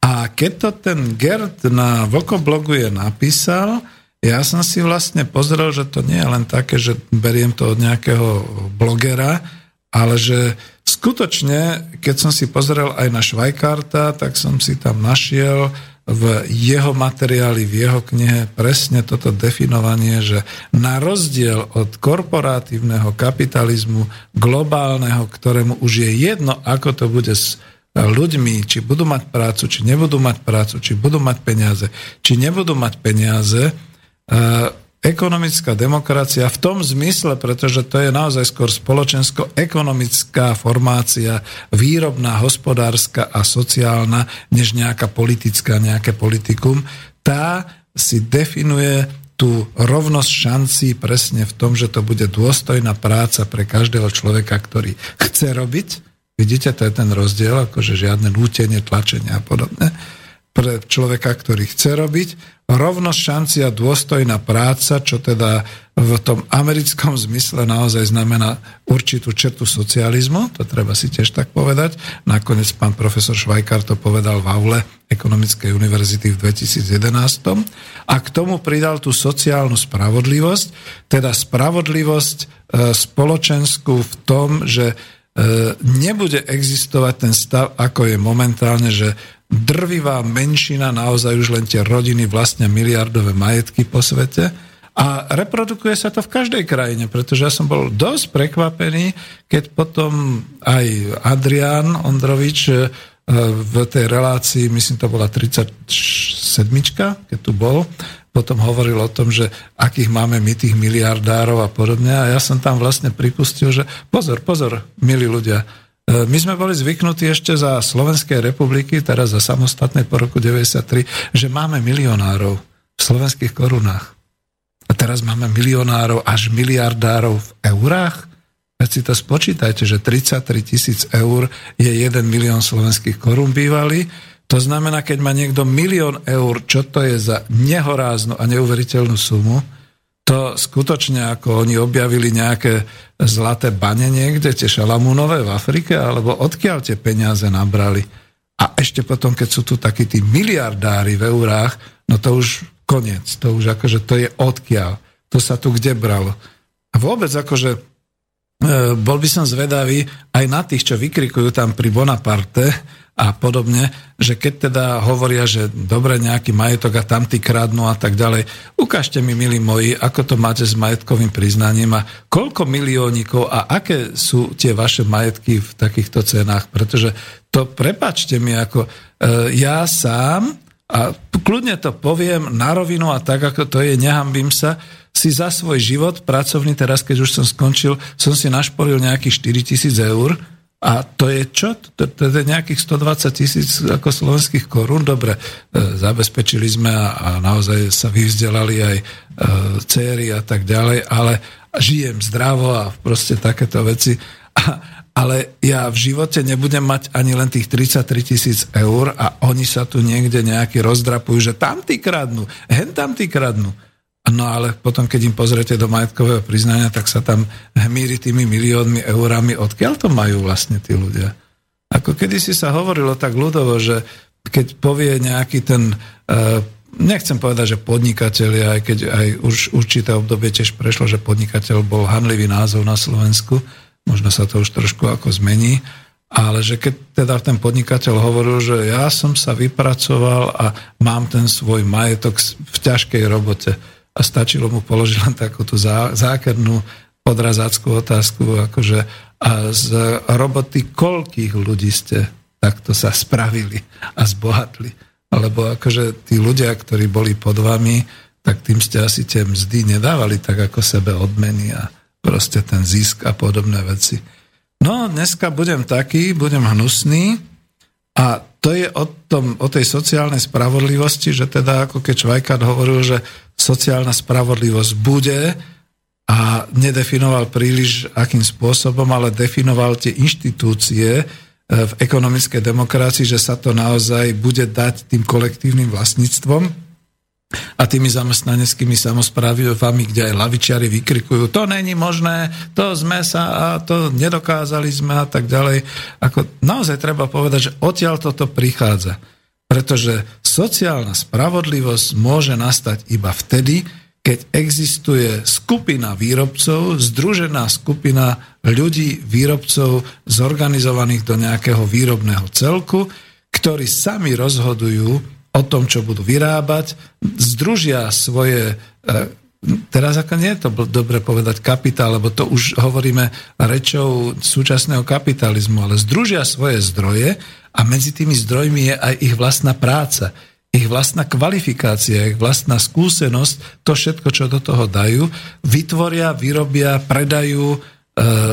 A keď to ten Gerd na Vlkoblogu je napísal, ja som si vlastne pozrel, že to nie je len také, že beriem to od nejakého blogera, ale že skutočne, keď som si pozrel aj na Švajkarta, tak som si tam našiel v jeho materiáli, v jeho knihe presne toto definovanie, že na rozdiel od korporatívneho kapitalizmu globálneho, ktorému už je jedno, ako to bude s ľuďmi, či budú mať prácu, či nebudú mať prácu, či budú mať peniaze, či nebudú mať peniaze, ekonomická demokracia v tom zmysle, pretože to je naozaj skôr spoločensko-ekonomická formácia, výrobná, hospodárska a sociálna, než nejaká politická, nejaké politikum, tá si definuje tú rovnosť šancí presne v tom, že to bude dôstojná práca pre každého človeka, ktorý chce robiť. Vidíte, to je ten rozdiel, akože žiadne nútenie, tlačenie a podobne. Pre človeka, ktorý chce robiť rovnosť šanci a dôstojná práca, čo teda v tom americkom zmysle naozaj znamená určitú čertu socializmu, to treba si tiež tak povedať. Nakoniec pán profesor Švajkar to povedal v aule Ekonomickej univerzity v 2011. A k tomu pridal tú sociálnu spravodlivosť, teda spravodlivosť e, spoločenskú v tom, že e, nebude existovať ten stav, ako je momentálne, že drvivá menšina, naozaj už len tie rodiny vlastne miliardové majetky po svete. A reprodukuje sa to v každej krajine, pretože ja som bol dosť prekvapený, keď potom aj Adrián Ondrovič e, v tej relácii, myslím to bola 37, keď tu bol, potom hovoril o tom, že akých máme my tých miliardárov a podobne. A ja som tam vlastne pripustil, že pozor, pozor, milí ľudia, my sme boli zvyknutí ešte za Slovenskej republiky, teraz za samostatné po roku 93, že máme milionárov v slovenských korunách. A teraz máme milionárov až miliardárov v eurách. Veď si to spočítajte, že 33 tisíc eur je 1 milión slovenských korún bývalý. To znamená, keď má niekto milión eur, čo to je za nehoráznu a neuveriteľnú sumu, to skutočne, ako oni objavili nejaké zlaté bane niekde, tie šalamúnové v Afrike, alebo odkiaľ tie peniaze nabrali. A ešte potom, keď sú tu takí tí miliardári v eurách, no to už koniec, to už akože to je odkiaľ, to sa tu kde bralo. A vôbec akože e, bol by som zvedavý aj na tých, čo vykrikujú tam pri Bonaparte, a podobne, že keď teda hovoria, že dobre nejaký majetok a tamtý kradnú a tak ďalej, ukážte mi, milí moji, ako to máte s majetkovým priznaním a koľko miliónikov a aké sú tie vaše majetky v takýchto cenách, pretože to prepačte mi, ako e, ja sám, a kľudne to poviem na rovinu a tak, ako to je, nehambím sa, si za svoj život pracovný, teraz keď už som skončil, som si našporil nejakých 4 tisíc eur, a to je čo? To, to je nejakých 120 tisíc ako slovenských korún. Dobre, e, zabezpečili sme a, a naozaj sa vyvzdelali aj e, céry a tak ďalej, ale žijem zdravo a proste takéto veci. A, ale ja v živote nebudem mať ani len tých 33 tisíc eur a oni sa tu niekde nejaký rozdrapujú, že tam tí kradnú, hen tam tí kradnú. No ale potom, keď im pozrete do majetkového priznania, tak sa tam hmíri tými miliónmi eurami. Odkiaľ to majú vlastne tí ľudia? Ako kedysi sa hovorilo tak ľudovo, že keď povie nejaký ten, e, nechcem povedať, že podnikateľ, aj keď aj už určité obdobie tiež prešlo, že podnikateľ bol hanlivý názov na Slovensku, možno sa to už trošku ako zmení, ale že keď teda ten podnikateľ hovoril, že ja som sa vypracoval a mám ten svoj majetok v ťažkej robote, a stačilo mu položiť len takúto zá, zákernú odrazáckú otázku, akože a z roboty koľkých ľudí ste takto sa spravili a zbohatli. Alebo akože tí ľudia, ktorí boli pod vami, tak tým ste asi tie mzdy nedávali tak ako sebe odmeny a proste ten zisk a podobné veci. No, dneska budem taký, budem hnusný a to je o, tom, o tej sociálnej spravodlivosti, že teda ako keď Švajkard hovoril, že sociálna spravodlivosť bude a nedefinoval príliš akým spôsobom, ale definoval tie inštitúcie e, v ekonomickej demokracii, že sa to naozaj bude dať tým kolektívnym vlastníctvom a tými zamestnaneckými samozprávami, kde aj lavičiari vykrikujú, to není možné, to sme sa a to nedokázali sme a tak ďalej. Ako naozaj treba povedať, že odtiaľ toto prichádza. Pretože sociálna spravodlivosť môže nastať iba vtedy, keď existuje skupina výrobcov, združená skupina ľudí, výrobcov, zorganizovaných do nejakého výrobného celku, ktorí sami rozhodujú o tom, čo budú vyrábať, združia svoje, e, teraz ako nie je to dobre povedať kapitál, lebo to už hovoríme rečou súčasného kapitalizmu, ale združia svoje zdroje a medzi tými zdrojmi je aj ich vlastná práca, ich vlastná kvalifikácia, ich vlastná skúsenosť, to všetko, čo do toho dajú, vytvoria, vyrobia, predajú, e,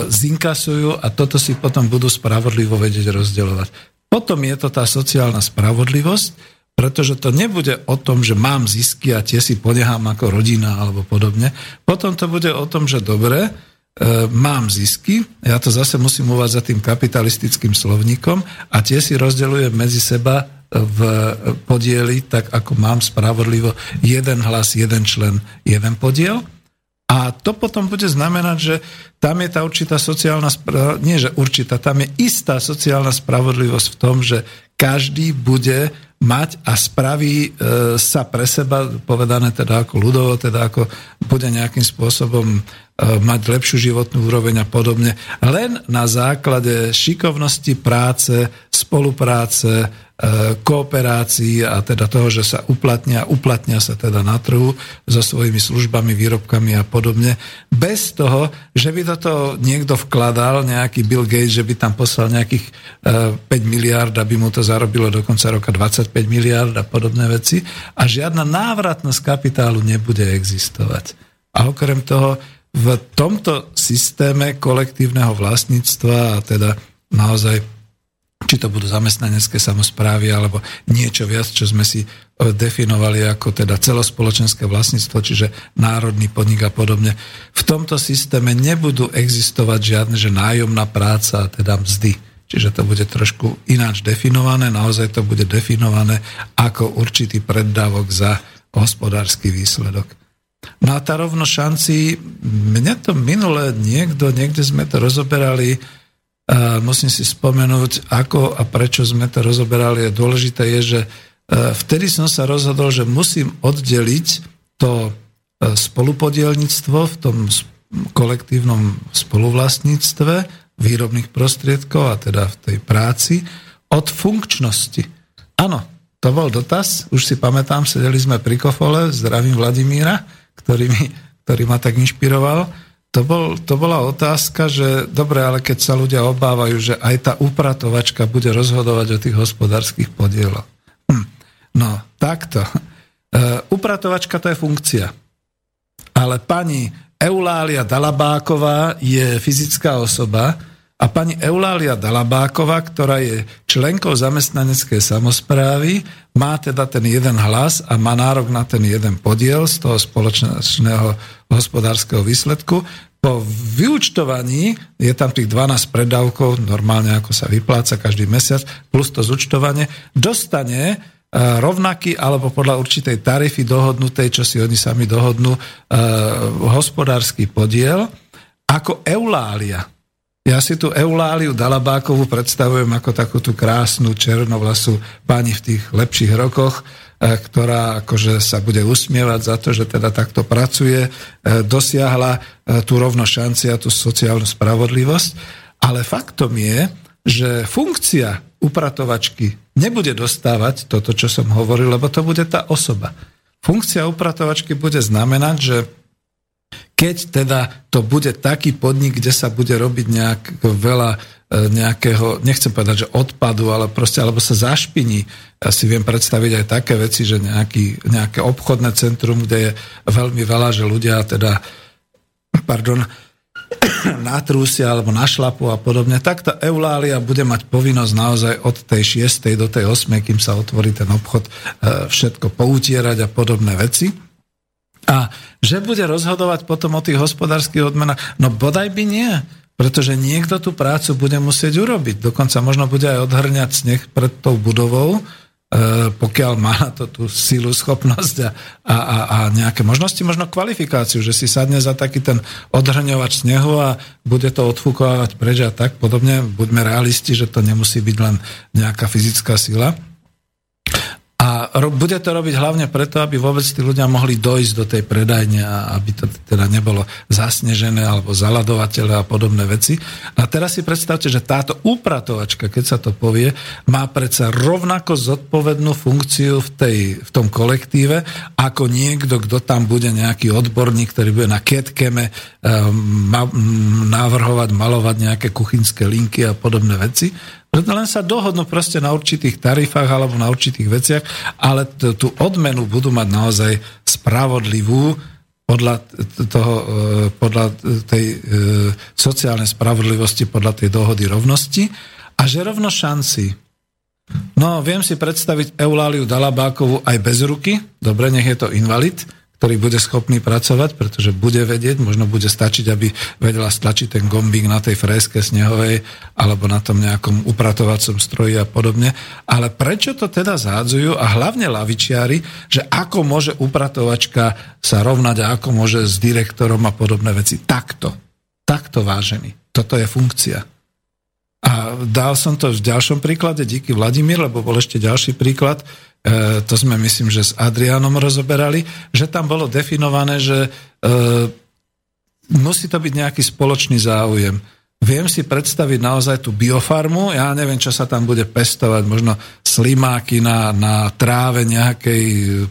zinkasujú a toto si potom budú spravodlivo vedieť rozdeľovať. Potom je to tá sociálna spravodlivosť, pretože to nebude o tom, že mám zisky a tie si ponechám ako rodina alebo podobne. Potom to bude o tom, že dobre, e, mám zisky, ja to zase musím uvádzať tým kapitalistickým slovníkom a tie si rozdeľujem medzi seba v podieli, tak ako mám spravodlivo jeden hlas, jeden člen, jeden podiel. A to potom bude znamenať, že tam je tá určitá sociálna, nie že určitá, tam je istá sociálna spravodlivosť v tom, že každý bude mať a spraví e, sa pre seba, povedané teda ako ľudovo, teda ako bude nejakým spôsobom e, mať lepšiu životnú úroveň a podobne. Len na základe šikovnosti práce, spolupráce, kooperácií a teda toho, že sa uplatnia, uplatnia sa teda na trhu so svojimi službami, výrobkami a podobne, bez toho, že by do toho niekto vkladal, nejaký Bill Gates, že by tam poslal nejakých 5 e, miliard, aby mu to zarobilo do konca roka 25 miliard a podobné veci a žiadna návratnosť kapitálu nebude existovať. A okrem toho, v tomto systéme kolektívneho vlastníctva a teda naozaj či to budú zamestnanecké samozprávy alebo niečo viac, čo sme si e, definovali ako teda celospoločenské vlastníctvo, čiže národný podnik a podobne. V tomto systéme nebudú existovať žiadne, že nájomná práca a teda mzdy. Čiže to bude trošku ináč definované, naozaj to bude definované ako určitý preddávok za hospodársky výsledok. No a tá rovno šanci, mne to minule niekto, niekde sme to rozoberali, musím si spomenúť, ako a prečo sme to rozoberali. Dôležité je, že e, vtedy som sa rozhodol, že musím oddeliť to e, spolupodielnictvo v tom kolektívnom spoluvlastníctve výrobných prostriedkov a teda v tej práci od funkčnosti. Áno, to bol dotaz, už si pamätám, sedeli sme pri kofole, zdravím Vladimíra, ktorý, mi, ktorý ma tak inšpiroval. To, bol, to bola otázka, že dobre, ale keď sa ľudia obávajú, že aj tá upratovačka bude rozhodovať o tých hospodárskych podieloch. Hm. No, takto. Uh, upratovačka to je funkcia. Ale pani Eulália Dalabáková je fyzická osoba, a pani Eulália Dalabáková, ktorá je členkou zamestnaneckej samozprávy, má teda ten jeden hlas a má nárok na ten jeden podiel z toho spoločného hospodárskeho výsledku. Po vyučtovaní je tam tých 12 predávkov, normálne ako sa vypláca každý mesiac, plus to zúčtovanie, dostane e, rovnaký alebo podľa určitej tarify dohodnutej, čo si oni sami dohodnú, e, hospodársky podiel ako Eulália. Ja si tu Euláliu Dalabákovú predstavujem ako takú tú krásnu černovlasú pani v tých lepších rokoch, e, ktorá akože sa bude usmievať za to, že teda takto pracuje, e, dosiahla e, tú rovno šanci a tú sociálnu spravodlivosť. Ale faktom je, že funkcia upratovačky nebude dostávať toto, čo som hovoril, lebo to bude tá osoba. Funkcia upratovačky bude znamenať, že keď teda to bude taký podnik, kde sa bude robiť nejak veľa e, nejakého, nechcem povedať, že odpadu, ale proste, alebo sa zašpiní. Ja si viem predstaviť aj také veci, že nejaký, nejaké obchodné centrum, kde je veľmi veľa, že ľudia teda, pardon, (coughs) natrúsia alebo našlapu a podobne, tak tá Eulália bude mať povinnosť naozaj od tej 6. do tej 8. kým sa otvorí ten obchod, e, všetko poutierať a podobné veci. A že bude rozhodovať potom o tých hospodárskych odmenách? No bodaj by nie, pretože niekto tú prácu bude musieť urobiť. Dokonca možno bude aj odhrňať sneh pred tou budovou, e, pokiaľ má na to tú silu, schopnosť a, a, a nejaké možnosti, možno kvalifikáciu, že si sadne za taký ten odhrňovač snehu a bude to odfúkovať preč a tak podobne. Buďme realisti, že to nemusí byť len nejaká fyzická sila. A bude to robiť hlavne preto, aby vôbec tí ľudia mohli dojsť do tej predajne a aby to teda nebolo zasnežené alebo zaladovateľe a podobné veci. A teraz si predstavte, že táto upratovačka, keď sa to povie, má predsa rovnako zodpovednú funkciu v, tej, v tom kolektíve, ako niekto, kto tam bude nejaký odborník, ktorý bude na ketkeme um, navrhovať, malovať nejaké kuchynské linky a podobné veci. Len sa dohodnú proste na určitých tarifách alebo na určitých veciach, ale t- tú odmenu budú mať naozaj spravodlivú podľa, toho, e, podľa tej e, sociálnej spravodlivosti, podľa tej dohody rovnosti. A že rovno šanci. No, viem si predstaviť Euláliu Dalabákovú aj bez ruky, dobre, nech je to invalid, ktorý bude schopný pracovať, pretože bude vedieť, možno bude stačiť, aby vedela stlačiť ten gombík na tej freske snehovej alebo na tom nejakom upratovacom stroji a podobne. Ale prečo to teda zádzujú a hlavne lavičiari, že ako môže upratovačka sa rovnať a ako môže s direktorom a podobné veci. Takto. Takto vážený. Toto je funkcia. A dal som to v ďalšom príklade, díky Vladimír, lebo bol ešte ďalší príklad, E, to sme myslím, že s Adrianom rozoberali, že tam bolo definované, že e, musí to byť nejaký spoločný záujem. Viem si predstaviť naozaj tú biofarmu, ja neviem, čo sa tam bude pestovať, možno slimáky na, na tráve nejakej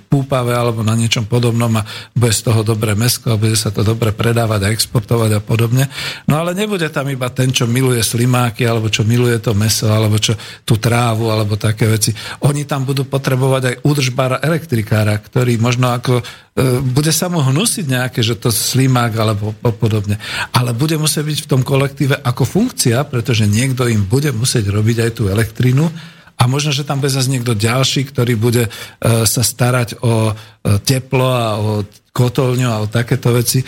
púpave alebo na niečom podobnom a bude z toho dobré mesko a bude sa to dobre predávať a exportovať a podobne. No ale nebude tam iba ten, čo miluje slimáky alebo čo miluje to meso alebo čo tú trávu alebo také veci. Oni tam budú potrebovať aj údržbára elektrikára, ktorý možno ako bude sa mu hnusiť nejaké, že to slimák alebo podobne. Ale bude musieť byť v tom kolektíve ako funkcia, pretože niekto im bude musieť robiť aj tú elektrínu a možno, že tam bude zase niekto ďalší, ktorý bude e, sa starať o e, teplo a o kotolňu a takéto veci.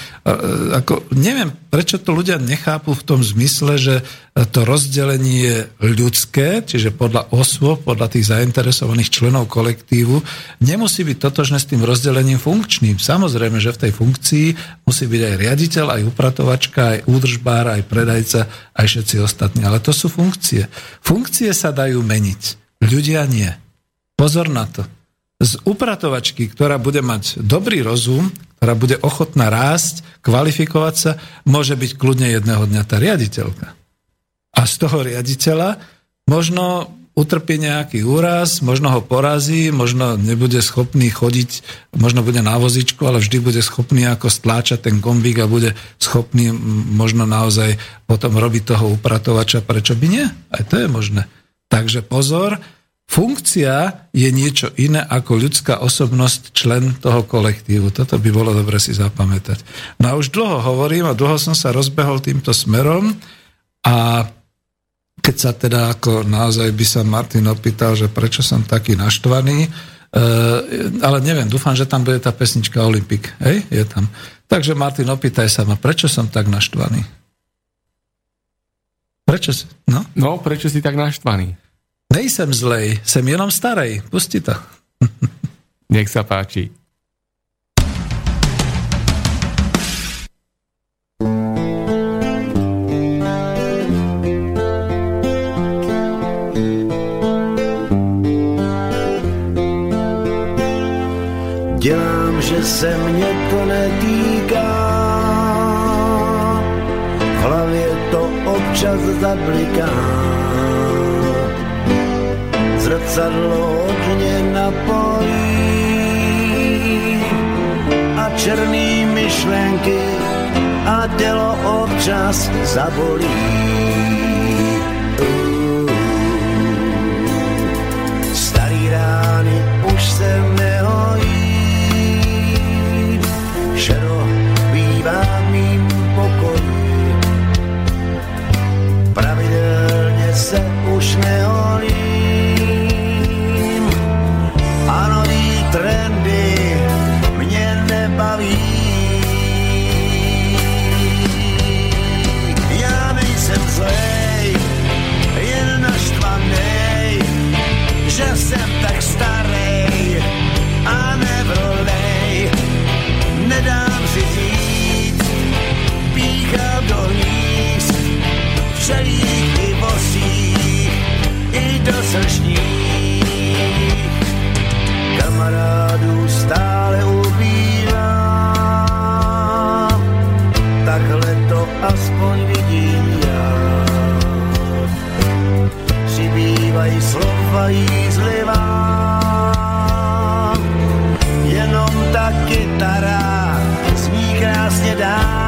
Ako, neviem, prečo to ľudia nechápu v tom zmysle, že to rozdelenie je ľudské, čiže podľa osôb, podľa tých zainteresovaných členov kolektívu, nemusí byť totožné s tým rozdelením funkčným. Samozrejme, že v tej funkcii musí byť aj riaditeľ, aj upratovačka, aj údržbár, aj predajca, aj všetci ostatní. Ale to sú funkcie. Funkcie sa dajú meniť. Ľudia nie. Pozor na to z upratovačky, ktorá bude mať dobrý rozum, ktorá bude ochotná rásť, kvalifikovať sa, môže byť kľudne jedného dňa tá riaditeľka. A z toho riaditeľa možno utrpí nejaký úraz, možno ho porazí, možno nebude schopný chodiť, možno bude na vozičku, ale vždy bude schopný ako stláčať ten gombík a bude schopný možno naozaj potom robiť toho upratovača. Prečo by nie? Aj to je možné. Takže pozor, Funkcia je niečo iné ako ľudská osobnosť, člen toho kolektívu. Toto by bolo dobre si zapamätať. No a už dlho hovorím a dlho som sa rozbehol týmto smerom a keď sa teda ako naozaj by sa Martin opýtal, že prečo som taký naštvaný, e, ale neviem, dúfam, že tam bude tá pesnička Olympik. Hej, je tam. Takže Martin, opýtaj sa ma, prečo som tak naštvaný? Prečo si? No? no, prečo si tak naštvaný? Nejsem zlej, som jenom starej. Pusti to. (laughs) Nech sa páči. Dělám, že se mě to netýká, v hlavě to občas zabliká zrcadlo hodně napojí a černý myšlenky a tělo občas zabolí. Starý rány už se nehojí, šero bývá mým pokoji. Pravidelně se už neholí, slšních kamarádů stále ubývá. Takhle to aspoň vidím já. Přibývají slova jízlivá, jenom ta kytara zní krásně dá.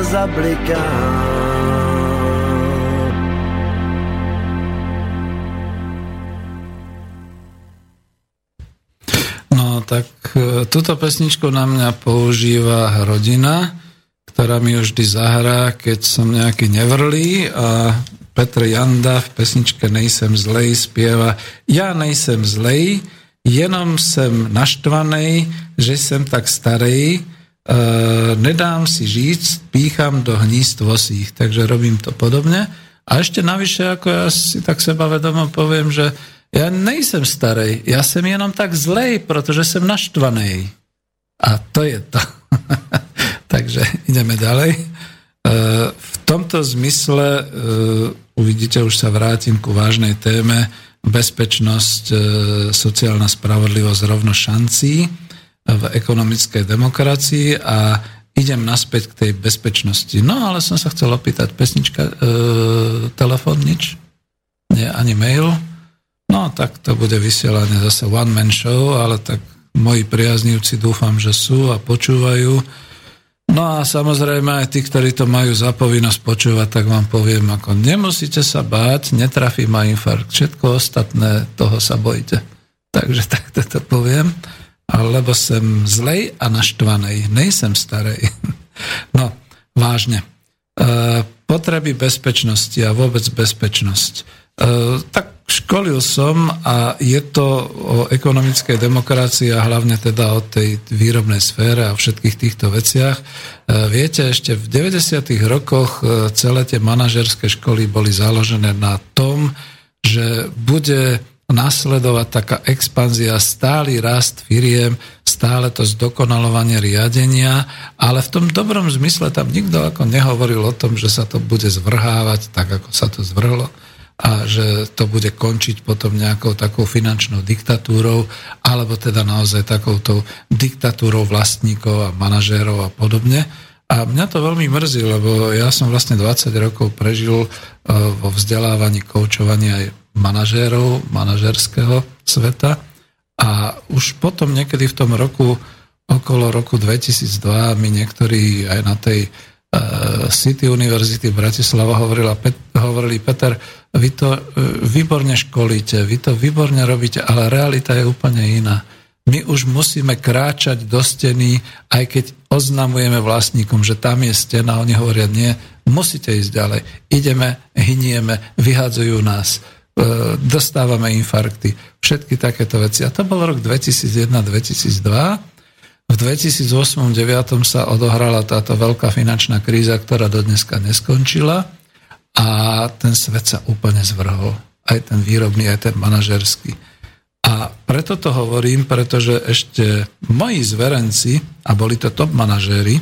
Občas zabliká. No tak e, túto pesničku na mňa používa rodina, ktorá mi už vždy zahrá, keď som nejaký nevrlý a Petr Janda v pesničke Nejsem zlej spieva Ja nejsem zlej, jenom jsem naštvanej, že jsem tak starej, e, nedám si říct, pícham do hnízd vosích, takže robím to podobne. A ešte navyše, ako ja si tak sebavedomo poviem, že ja nejsem starej, ja som jenom tak zlej, protože som naštvanej. A to je to. (laughs) takže ideme ďalej. E, v tomto zmysle e, uvidíte, už sa vrátim ku vážnej téme, bezpečnosť, e, sociálna spravodlivosť, rovno šancí v ekonomickej demokracii a idem naspäť k tej bezpečnosti. No ale som sa chcel opýtať, pesnička, e, telefon, nič? Nie, ani mail? No tak to bude vysielanie zase one man show, ale tak moji priaznivci dúfam, že sú a počúvajú No a samozrejme aj tí, ktorí to majú za povinnosť počúvať, tak vám poviem, ako nemusíte sa báť, netrafí ma infarkt. Všetko ostatné, toho sa bojte. Takže (laughs) takto to poviem. Lebo som zlej a naštvanej. Nejsem starej. (laughs) No, vážne. E, potreby bezpečnosti a vôbec bezpečnosť. E, tak Školil som a je to o ekonomickej demokracii a hlavne teda o tej výrobnej sfére a všetkých týchto veciach. E, viete, ešte v 90. rokoch e, celé tie manažerské školy boli založené na tom, že bude nasledovať taká expanzia, stály rast firiem, stále to zdokonalovanie riadenia, ale v tom dobrom zmysle tam nikto ako nehovoril o tom, že sa to bude zvrhávať tak, ako sa to zvrhlo a že to bude končiť potom nejakou takou finančnou diktatúrou, alebo teda naozaj takouto diktatúrou vlastníkov a manažérov a podobne. A mňa to veľmi mrzí, lebo ja som vlastne 20 rokov prežil e, vo vzdelávaní, koučovaní aj manažérov, manažerského sveta a už potom niekedy v tom roku, okolo roku 2002 mi niektorí aj na tej uh, City University v Bratislava hovorila, hovorili Peter, vy to e, výborne školíte, vy to výborne robíte, ale realita je úplne iná. My už musíme kráčať do steny, aj keď oznamujeme vlastníkom, že tam je stena, oni hovoria, nie, musíte ísť ďalej. Ideme, hynieme, vyhádzajú nás, dostávame infarkty, všetky takéto veci. A to bol rok 2001-2002. V 2008-2009 sa odohrala táto veľká finančná kríza, ktorá do dneska neskončila a ten svet sa úplne zvrhol. Aj ten výrobný, aj ten manažerský. A preto to hovorím, pretože ešte moji zverenci, a boli to top manažéri,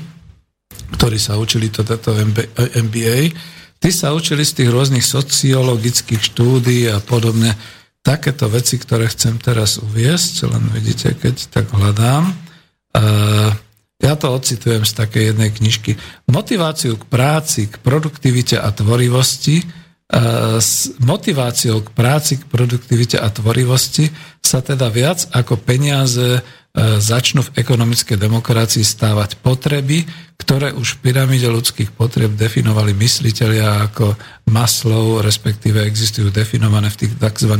ktorí sa učili toto MBA, tí sa učili z tých rôznych sociologických štúdí a podobne. Takéto veci, ktoré chcem teraz uviesť, len vidíte, keď tak hľadám. Uh, ja to ocitujem z takej jednej knižky. Motiváciu k práci, k produktivite a tvorivosti, e, s motiváciou k práci, k produktivite a tvorivosti sa teda viac ako peniaze e, začnú v ekonomickej demokracii stávať potreby, ktoré už v pyramíde ľudských potreb definovali mysliteľia ako Maslow, respektíve existujú definované v tých tzv.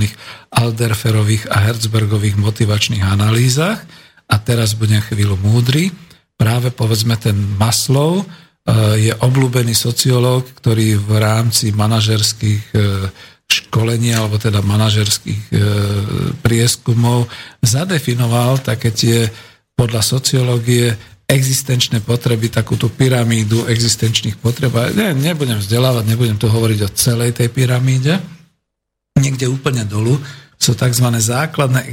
Alderferových a Herzbergových motivačných analýzach. A teraz budem chvíľu múdry práve povedzme ten Maslow e, je obľúbený sociológ, ktorý v rámci manažerských e, školení alebo teda manažerských e, prieskumov zadefinoval také tie podľa sociológie existenčné potreby, takúto pyramídu existenčných potreb. Ne, nebudem vzdelávať, nebudem tu hovoriť o celej tej pyramíde. Niekde úplne dolu sú tzv. základné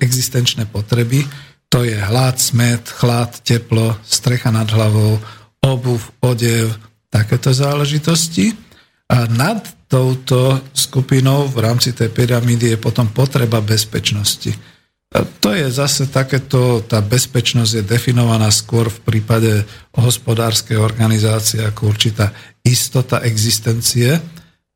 existenčné potreby, to je hlad, smet, chlad, teplo, strecha nad hlavou, obuv, odev, takéto záležitosti. A nad touto skupinou v rámci tej pyramídy je potom potreba bezpečnosti. To je zase takéto, tá bezpečnosť je definovaná skôr v prípade hospodárskej organizácie ako určitá istota existencie.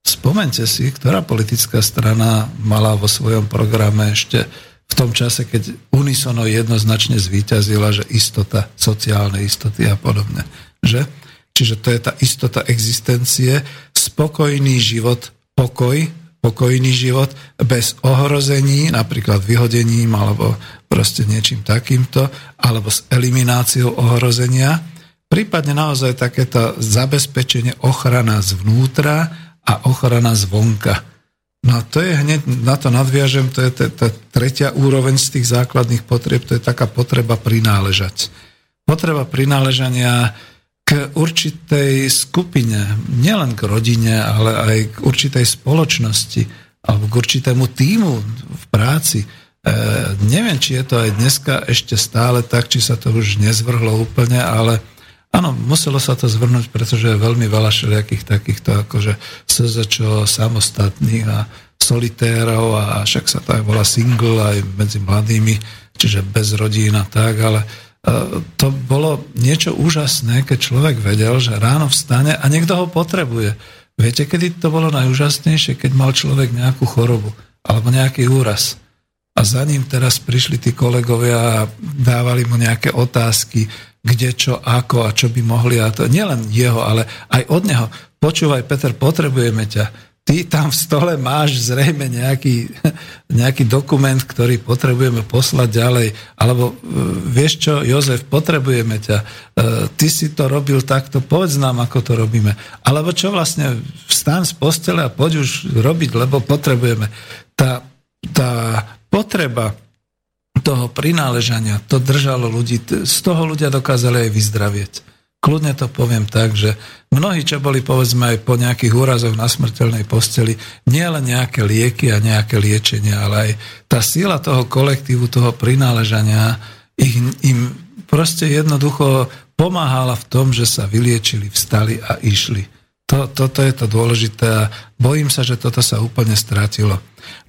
Spomente si, ktorá politická strana mala vo svojom programe ešte v tom čase, keď unisono jednoznačne zvíťazila, že istota, sociálne istoty a podobne. Že? Čiže to je tá istota existencie, spokojný život, pokoj, pokojný život bez ohrození, napríklad vyhodením alebo proste niečím takýmto, alebo s elimináciou ohrozenia. Prípadne naozaj takéto zabezpečenie ochrana zvnútra a ochrana zvonka. No to je hneď, na to nadviažem, to je tá tretia úroveň z tých základných potrieb, to je taká potreba prináležať. Potreba prináležania k určitej skupine, nielen k rodine, ale aj k určitej spoločnosti alebo k určitému týmu v práci. E, neviem, či je to aj dneska ešte stále tak, či sa to už nezvrhlo úplne, ale Áno, muselo sa to zvrnúť, pretože je veľmi veľa všelijakých takýchto akože SZČO samostatných a solitérov a však sa to aj volá single aj medzi mladými, čiže bez rodín a tak, ale to bolo niečo úžasné, keď človek vedel, že ráno vstane a niekto ho potrebuje. Viete, kedy to bolo najúžasnejšie? Keď mal človek nejakú chorobu alebo nejaký úraz. A za ním teraz prišli tí kolegovia a dávali mu nejaké otázky, kde čo, ako a čo by mohli. A to nielen jeho, ale aj od neho. Počúvaj, Peter, potrebujeme ťa. Ty tam v stole máš zrejme nejaký, nejaký dokument, ktorý potrebujeme poslať ďalej. Alebo e, vieš čo, Jozef, potrebujeme ťa. E, ty si to robil takto, povedz nám, ako to robíme. Alebo čo vlastne, vstan z postele a poď už robiť, lebo potrebujeme. Tá, tá potreba toho prináležania, to držalo ľudí, z toho ľudia dokázali aj vyzdravieť. Kľudne to poviem tak, že mnohí, čo boli povedzme aj po nejakých úrazoch na smrteľnej posteli, nie len nejaké lieky a nejaké liečenie, ale aj tá sila toho kolektívu, toho prináležania ich, im proste jednoducho pomáhala v tom, že sa vyliečili, vstali a išli. To, toto je to dôležité a bojím sa, že toto sa úplne stratilo.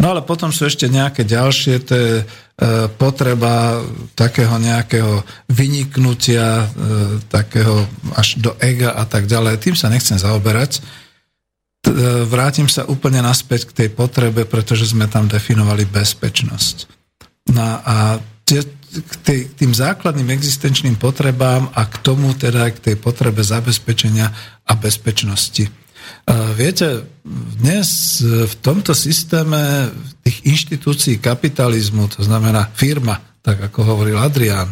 No ale potom sú ešte nejaké ďalšie, to je e, potreba takého nejakého vyniknutia, e, takého až do ega a tak ďalej. Tým sa nechcem zaoberať. E, vrátim sa úplne naspäť k tej potrebe, pretože sme tam definovali bezpečnosť. No a tie, k, tej, tým základným existenčným potrebám a k tomu teda k tej potrebe zabezpečenia a bezpečnosti. Viete, dnes v tomto systéme tých inštitúcií kapitalizmu, to znamená firma, tak ako hovoril Adrián,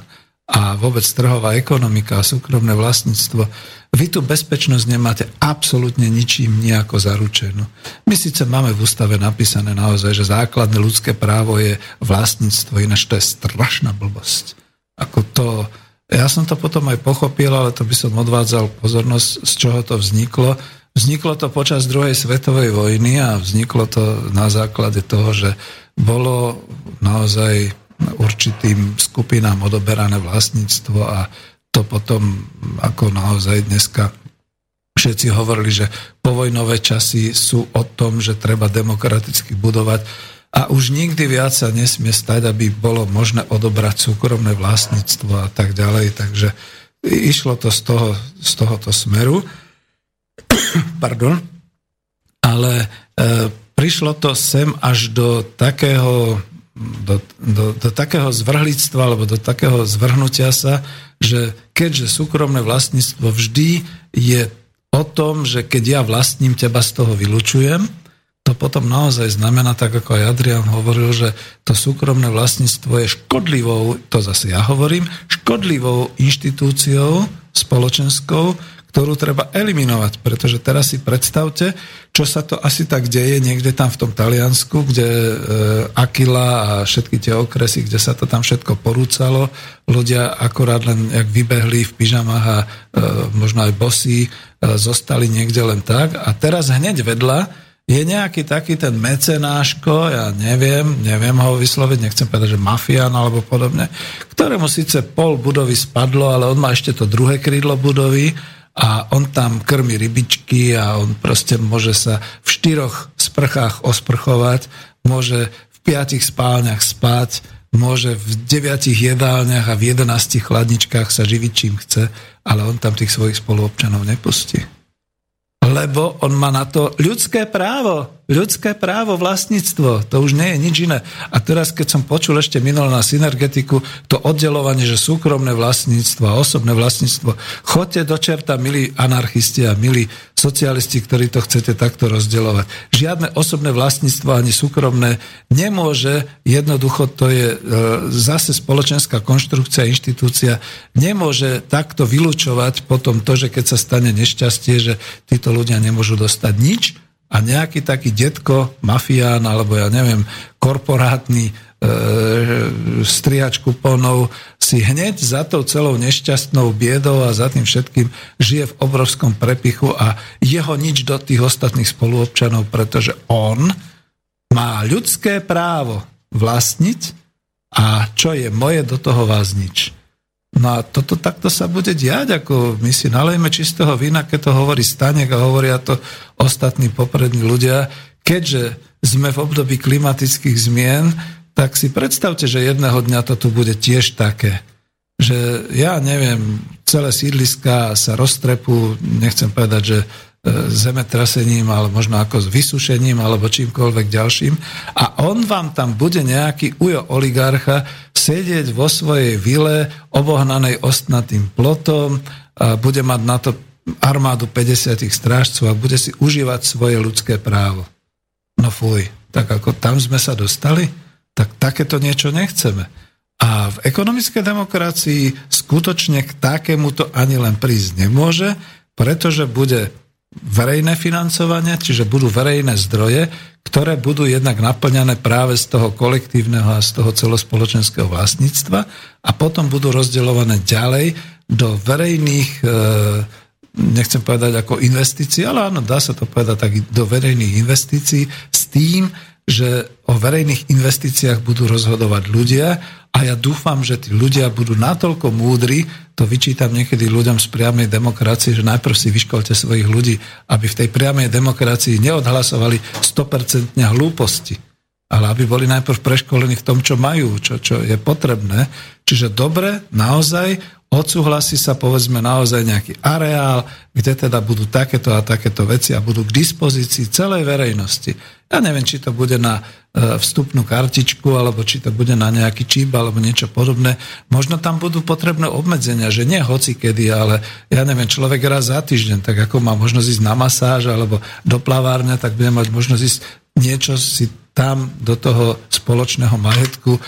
a vôbec trhová ekonomika a súkromné vlastníctvo, vy tú bezpečnosť nemáte absolútne ničím nejako zaručenú. My síce máme v ústave napísané naozaj, že základné ľudské právo je vlastníctvo, ináč to je strašná blbosť. Ako to, ja som to potom aj pochopil, ale to by som odvádzal pozornosť, z čoho to vzniklo Vzniklo to počas druhej svetovej vojny a vzniklo to na základe toho, že bolo naozaj určitým skupinám odoberané vlastníctvo a to potom, ako naozaj dneska všetci hovorili, že povojnové časy sú o tom, že treba demokraticky budovať a už nikdy viac sa nesmie stať, aby bolo možné odobrať súkromné vlastníctvo a tak ďalej. Takže išlo to z, toho, z tohoto smeru. (coughs) Pardon. Ale e, prišlo to sem až do takého, do, do, do takého zvrhlictva alebo do takého zvrhnutia sa, že keďže súkromné vlastníctvo vždy je o tom, že keď ja vlastním teba z toho vylučujem, to potom naozaj znamená, tak ako aj Adrian hovoril, že to súkromné vlastníctvo je škodlivou, to zase ja hovorím, škodlivou inštitúciou spoločenskou, ktorú treba eliminovať, pretože teraz si predstavte, čo sa to asi tak deje niekde tam v tom Taliansku, kde e, Akila a všetky tie okresy, kde sa to tam všetko porúcalo, ľudia akorát len jak vybehli v pyžamách a e, možno aj bosí, e, zostali niekde len tak. A teraz hneď vedľa je nejaký taký ten mecenáško, ja neviem, neviem ho vysloviť, nechcem povedať, že mafián alebo podobne, ktorému síce pol budovy spadlo, ale on má ešte to druhé krídlo budovy a on tam krmi rybičky a on proste môže sa v štyroch sprchách osprchovať, môže v piatich spálniach spať, môže v deviatich jedálniach a v jedenáctich chladničkách sa živiť čím chce, ale on tam tých svojich spoluobčanov nepustí. Lebo on má na to ľudské právo. Ľudské právo, vlastníctvo, to už nie je nič iné. A teraz, keď som počul ešte minul na synergetiku, to oddelovanie, že súkromné vlastníctvo a osobné vlastníctvo, chodte do čerta, milí anarchisti a milí socialisti, ktorí to chcete takto rozdeľovať. Žiadne osobné vlastníctvo ani súkromné nemôže, jednoducho to je e, zase spoločenská konštrukcia, inštitúcia, nemôže takto vylúčovať potom to, že keď sa stane nešťastie, že títo ľudia nemôžu dostať nič, a nejaký taký detko, mafián, alebo ja neviem, korporátny e, strihač kuponov si hneď za tou celou nešťastnou biedou a za tým všetkým žije v obrovskom prepichu a jeho nič do tých ostatných spoluobčanov, pretože on má ľudské právo vlastniť a čo je moje, do toho vás nič. No a toto takto sa bude diať, ako my si nalejeme čistého vína, keď to hovorí Stanek a hovoria to ostatní poprední ľudia. Keďže sme v období klimatických zmien, tak si predstavte, že jedného dňa to tu bude tiež také. Že ja neviem, celé sídliska sa roztrepu, nechcem povedať, že zemetrasením, ale možno ako s vysušením, alebo čímkoľvek ďalším. A on vám tam bude nejaký ujo oligarcha sedieť vo svojej vile obohnanej ostnatým plotom, a bude mať na to armádu 50 strážcov a bude si užívať svoje ľudské právo. No fuj, tak ako tam sme sa dostali, tak takéto niečo nechceme. A v ekonomickej demokracii skutočne k takémuto ani len prísť nemôže, pretože bude verejné financovanie, čiže budú verejné zdroje, ktoré budú jednak naplňané práve z toho kolektívneho a z toho celospoločenského vlastníctva a potom budú rozdeľované ďalej do verejných, e, nechcem povedať ako investícií, ale áno, dá sa to povedať tak do verejných investícií s tým, že o verejných investíciách budú rozhodovať ľudia a ja dúfam, že tí ľudia budú natoľko múdri, to vyčítam niekedy ľuďom z priamej demokracie, že najprv si vyškolte svojich ľudí, aby v tej priamej demokracii neodhlasovali 100% hlúposti, ale aby boli najprv preškolení v tom, čo majú, čo, čo je potrebné. Čiže dobre, naozaj odsúhlasí sa povedzme naozaj nejaký areál, kde teda budú takéto a takéto veci a budú k dispozícii celej verejnosti. Ja neviem, či to bude na e, vstupnú kartičku, alebo či to bude na nejaký číp, alebo niečo podobné. Možno tam budú potrebné obmedzenia, že nie hoci kedy, ale ja neviem, človek raz za týždeň, tak ako má možnosť ísť na masáž alebo do plavárne, tak bude mať možnosť ísť niečo si tam do toho spoločného majetku e,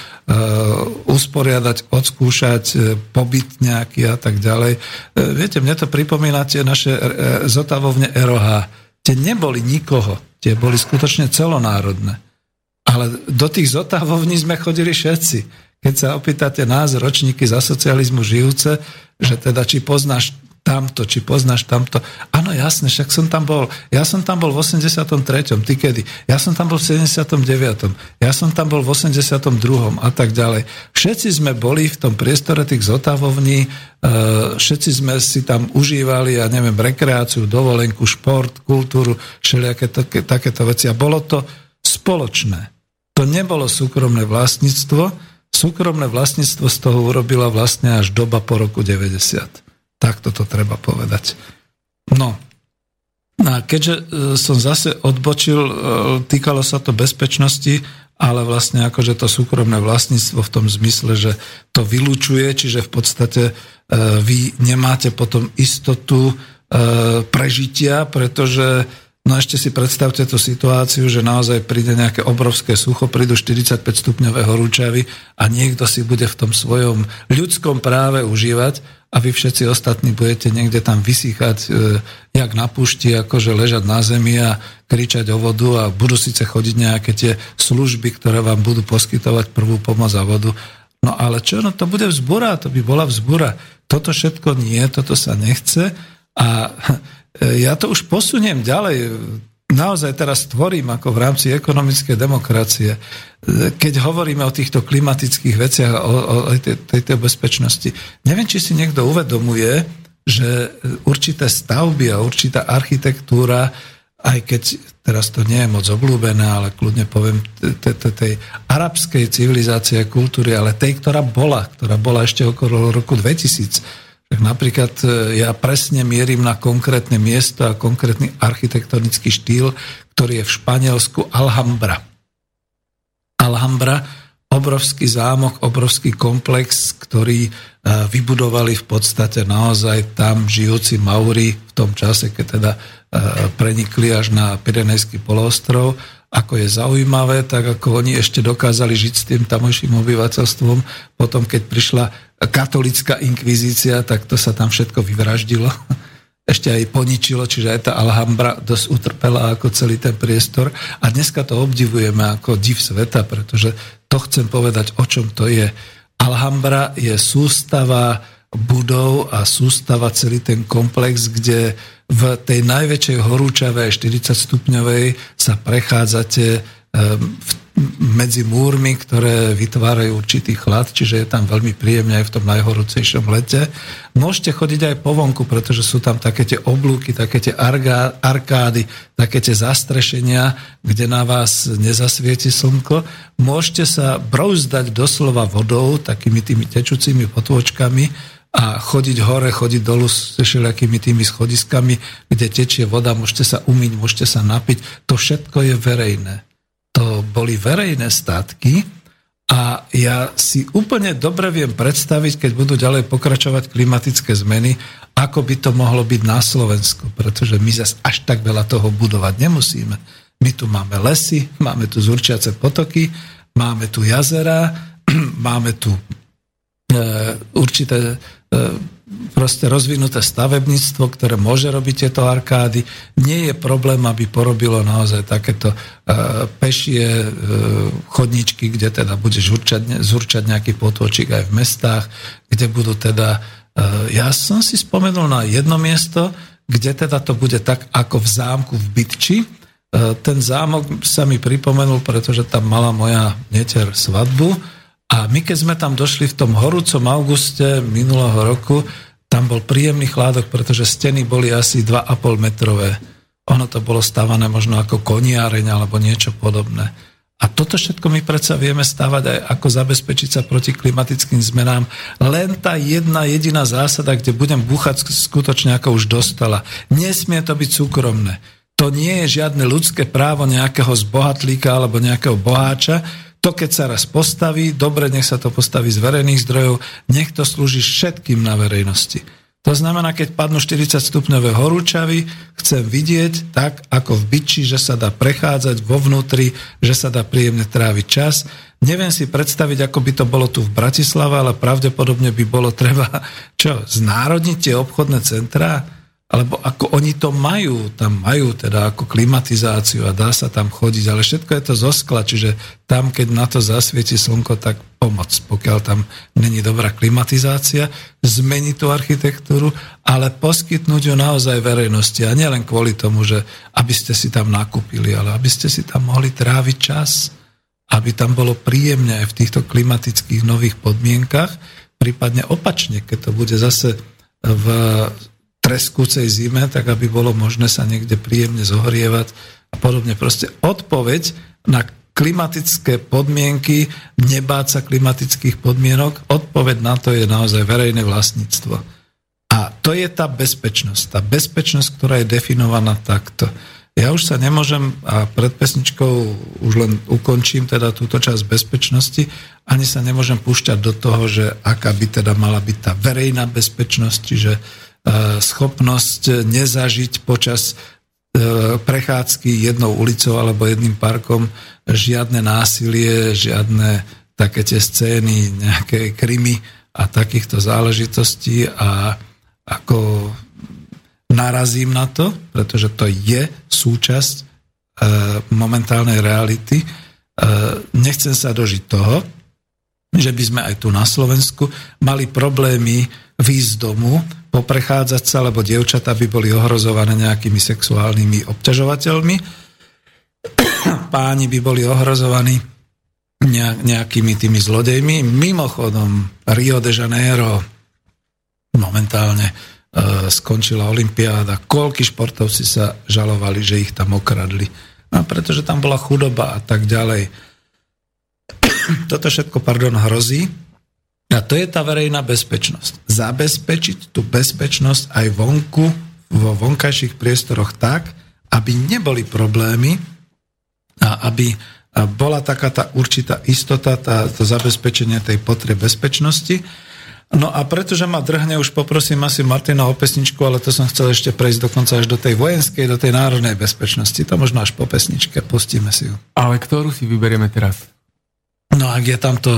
usporiadať, odskúšať, e, pobyt nejaký a tak ďalej. E, viete, mne to pripomína tie naše e, zotavovne ROH. Tie neboli nikoho, tie boli skutočne celonárodné. Ale do tých zotavovní sme chodili všetci. Keď sa opýtate nás, ročníky za socializmu žijúce, že teda či poznáš tamto, či poznáš tamto. Áno, jasne, však som tam bol. Ja som tam bol v 83. Ty kedy? Ja som tam bol v 79. Ja som tam bol v 82. a tak ďalej. Všetci sme boli v tom priestore tých zotavovní, e, všetci sme si tam užívali, ja neviem, rekreáciu, dovolenku, šport, kultúru, všelijaké takéto veci. A bolo to spoločné. To nebolo súkromné vlastníctvo. Súkromné vlastníctvo z toho urobila vlastne až doba po roku 90. Takto to treba povedať. No, a keďže e, som zase odbočil, e, týkalo sa to bezpečnosti, ale vlastne akože to súkromné vlastníctvo v tom zmysle, že to vylúčuje, čiže v podstate e, vy nemáte potom istotu prežitia, pretože No ešte si predstavte tú situáciu, že naozaj príde nejaké obrovské sucho, prídu 45 stupňové horúčavy a niekto si bude v tom svojom ľudskom práve užívať a vy všetci ostatní budete niekde tam vysýchať e, jak na púšti, akože ležať na zemi a kričať o vodu a budú síce chodiť nejaké tie služby, ktoré vám budú poskytovať prvú pomoc a vodu. No ale čo, no to bude vzbura, to by bola vzbura. Toto všetko nie, toto sa nechce a (laughs) E, ja to už posuniem ďalej. Naozaj teraz tvorím ako v rámci ekonomickej demokracie. E, keď hovoríme o týchto klimatických veciach o, o tejto bezpečnosti, neviem, či si niekto uvedomuje, že určité stavby a určitá architektúra, aj keď teraz to nie je moc oblúbené, ale kľudne poviem tej arabskej civilizácie a kultúry, ale tej, ktorá bola, ktorá bola ešte okolo roku 2000, Tak napríklad e, ja presne mierim na konkrétne miesto a konkrétny architektonický štýl, ktorý je v Španielsku Alhambra. Alhambra, obrovský zámok, obrovský komplex, ktorý e, vybudovali v podstate naozaj tam žijúci Mauri v tom čase, keď teda e, prenikli až na Pirenejský poloostrov ako je zaujímavé, tak ako oni ešte dokázali žiť s tým tamojším obyvateľstvom. Potom, keď prišla katolická inkvizícia, tak to sa tam všetko vyvraždilo. (laughs) Ešte aj poničilo, čiže aj tá Alhambra dosť utrpela ako celý ten priestor. A dneska to obdivujeme ako div sveta, pretože to chcem povedať, o čom to je. Alhambra je sústava budov a sústava celý ten komplex, kde v tej najväčšej horúčavej 40 stupňovej sa prechádzate medzi múrmi, ktoré vytvárajú určitý chlad, čiže je tam veľmi príjemne aj v tom najhorúcejšom lete. Môžete chodiť aj po vonku, pretože sú tam také tie oblúky, také tie arkády, také tie zastrešenia, kde na vás nezasvieti slnko. Môžete sa brouzdať doslova vodou, takými tými tečúcimi potôčkami a chodiť hore, chodiť dolu s všelijakými tými schodiskami, kde tečie voda, môžete sa umyť, môžete sa napiť. To všetko je verejné to boli verejné statky a ja si úplne dobre viem predstaviť, keď budú ďalej pokračovať klimatické zmeny, ako by to mohlo byť na Slovensku, pretože my zase až tak veľa toho budovať nemusíme. My tu máme lesy, máme tu zurčiace potoky, máme tu jazera, (clears throat) máme tu e, určité proste rozvinuté stavebníctvo, ktoré môže robiť tieto arkády. Nie je problém, aby porobilo naozaj takéto uh, pešie uh, chodničky, kde teda bude zurčať, zurčať nejaký potôčik aj v mestách, kde budú teda... Ja som si spomenul na jedno miesto, kde teda to bude tak ako v zámku v Bytči. Ten zámok sa mi pripomenul, pretože tam mala moja neter svadbu a my keď sme tam došli v tom horúcom auguste minulého roku, tam bol príjemný chládok, pretože steny boli asi 2,5 metrové. Ono to bolo stavané možno ako koniareň alebo niečo podobné. A toto všetko my predsa vieme stavať aj ako zabezpečiť sa proti klimatickým zmenám. Len tá jedna jediná zásada, kde budem búchať skutočne ako už dostala. Nesmie to byť súkromné. To nie je žiadne ľudské právo nejakého zbohatlíka alebo nejakého boháča, to, keď sa raz postaví, dobre, nech sa to postaví z verejných zdrojov, nech to slúži všetkým na verejnosti. To znamená, keď padnú 40 stupňové horúčavy, chcem vidieť tak, ako v byči, že sa dá prechádzať vo vnútri, že sa dá príjemne tráviť čas. Neviem si predstaviť, ako by to bolo tu v Bratislave, ale pravdepodobne by bolo treba čo, znárodniť tie obchodné centrá, alebo ako oni to majú, tam majú teda ako klimatizáciu a dá sa tam chodiť, ale všetko je to zo skla, čiže tam, keď na to zasvieti slnko, tak pomoc, pokiaľ tam není dobrá klimatizácia, zmeniť tú architektúru, ale poskytnúť ju naozaj verejnosti a nielen kvôli tomu, že aby ste si tam nakúpili, ale aby ste si tam mohli tráviť čas, aby tam bolo príjemne aj v týchto klimatických nových podmienkach, prípadne opačne, keď to bude zase v treskúcej zime, tak aby bolo možné sa niekde príjemne zohrievať a podobne. Proste odpoveď na klimatické podmienky, nebáť sa klimatických podmienok, odpoveď na to je naozaj verejné vlastníctvo. A to je tá bezpečnosť. Tá bezpečnosť, ktorá je definovaná takto. Ja už sa nemôžem, a pred pesničkou už len ukončím teda túto časť bezpečnosti, ani sa nemôžem púšťať do toho, že aká by teda mala byť tá verejná bezpečnosť, čiže schopnosť nezažiť počas e, prechádzky jednou ulicou alebo jedným parkom žiadne násilie, žiadne také tie scény, nejaké krymy a takýchto záležitostí a ako narazím na to, pretože to je súčasť e, momentálnej reality. E, nechcem sa dožiť toho, že by sme aj tu na Slovensku mali problémy výjsť domu, poprechádzať sa, lebo dievčatá by boli ohrozované nejakými sexuálnymi obťažovateľmi. (coughs) Páni by boli ohrozovaní nejakými tými zlodejmi. Mimochodom, Rio de Janeiro momentálne e, skončila Olympiáda. Koľky športovci sa žalovali, že ich tam okradli. No, pretože tam bola chudoba a tak ďalej. (coughs) Toto všetko, pardon, hrozí A to je tá verejná bezpečnosť. Zabezpečiť tú bezpečnosť aj vonku, vo vonkajších priestoroch tak, aby neboli problémy a aby bola taká tá určitá istota, tá, to zabezpečenie tej potreby bezpečnosti. No a pretože ma drhne, už poprosím asi Martina o pesničku, ale to som chcel ešte prejsť dokonca až do tej vojenskej, do tej národnej bezpečnosti. To možno až po pesničke, pustíme si ju. Ale ktorú si vyberieme teraz? No ak je tam to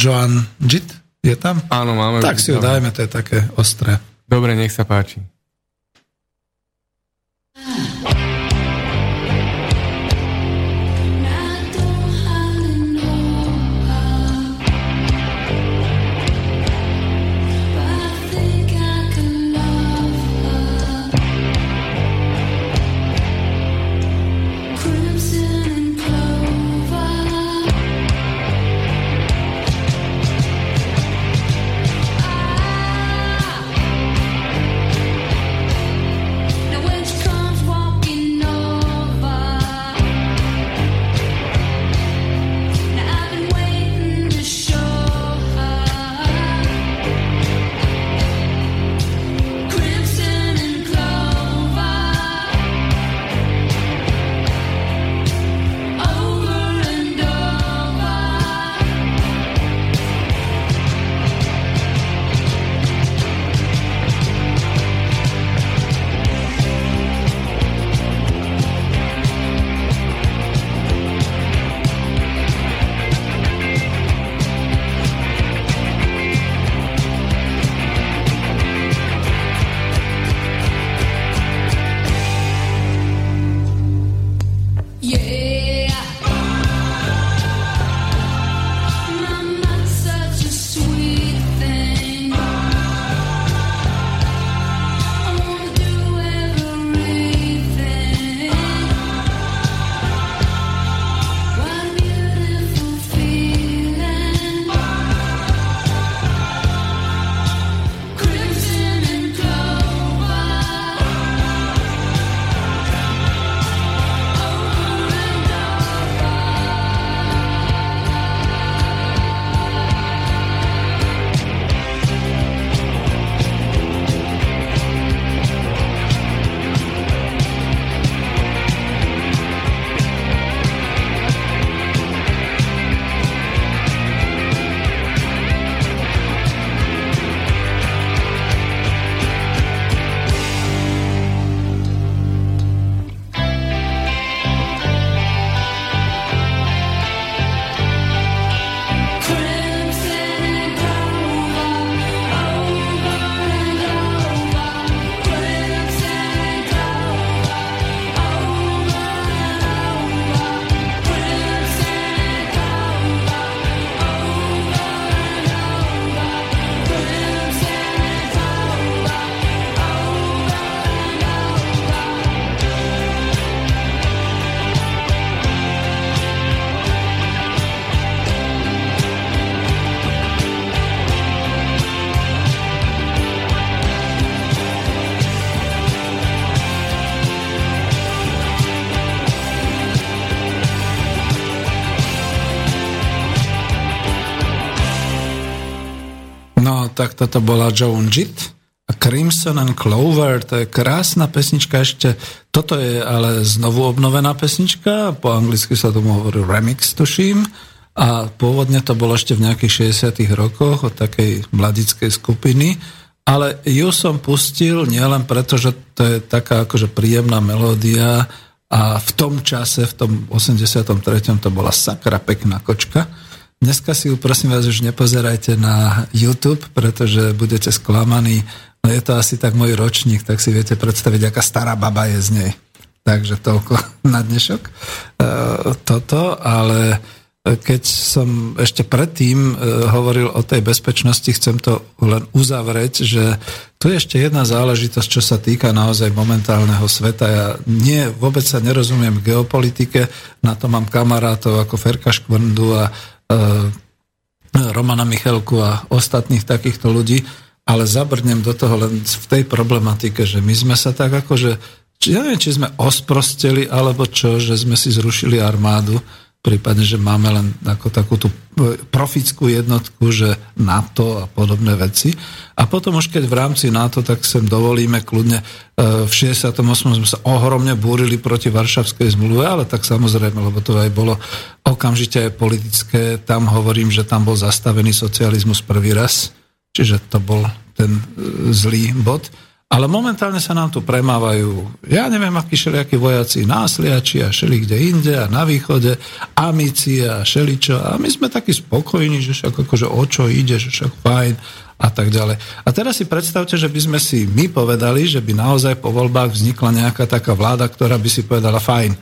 Joan Jit, je tam? Áno, máme. Tak si ju dajme, to je také ostré. Dobre, nech sa páči. Tak toto bola Joan Jett a Crimson and Clover, to je krásna pesnička. Ešte, toto je ale znovu obnovená pesnička, po anglicky sa tomu hovorí remix, tuším, a pôvodne to bolo ešte v nejakých 60 rokoch od takej mladickej skupiny, ale ju som pustil nielen preto, že to je taká akože príjemná melódia a v tom čase, v tom 83. to bola sakra pekná kočka, Dneska si ju prosím vás už nepozerajte na YouTube, pretože budete sklamaní. No je to asi tak môj ročník, tak si viete predstaviť, aká stará baba je z nej. Takže toľko (laughs) na dnešok. E, toto, ale keď som ešte predtým e, hovoril o tej bezpečnosti, chcem to len uzavrieť, že tu je ešte jedna záležitosť, čo sa týka naozaj momentálneho sveta. Ja nie, vôbec sa nerozumiem geopolitike, na to mám kamarátov ako Ferka Škvrndu a Romana Michalku a ostatných takýchto ľudí, ale zabrnem do toho len v tej problematike, že my sme sa tak akože, ja neviem, či sme osprosteli, alebo čo, že sme si zrušili armádu. Prípadne, že máme len ako takú tú profickú jednotku, že NATO a podobné veci. A potom už keď v rámci NATO, tak sem dovolíme kľudne, e, v 68. sme sa ohromne búrili proti Varšavskej zmluve, ale tak samozrejme, lebo to aj bolo okamžite aj politické. Tam hovorím, že tam bol zastavený socializmus prvý raz, čiže to bol ten e, zlý bod. Ale momentálne sa nám tu premávajú, ja neviem, akí všelijakí vojaci, násliači a šeli kde inde a na východe, amici a šeličo. A my sme takí spokojní, že však akože o čo ide, že však fajn a tak ďalej. A teraz si predstavte, že by sme si my povedali, že by naozaj po voľbách vznikla nejaká taká vláda, ktorá by si povedala fajn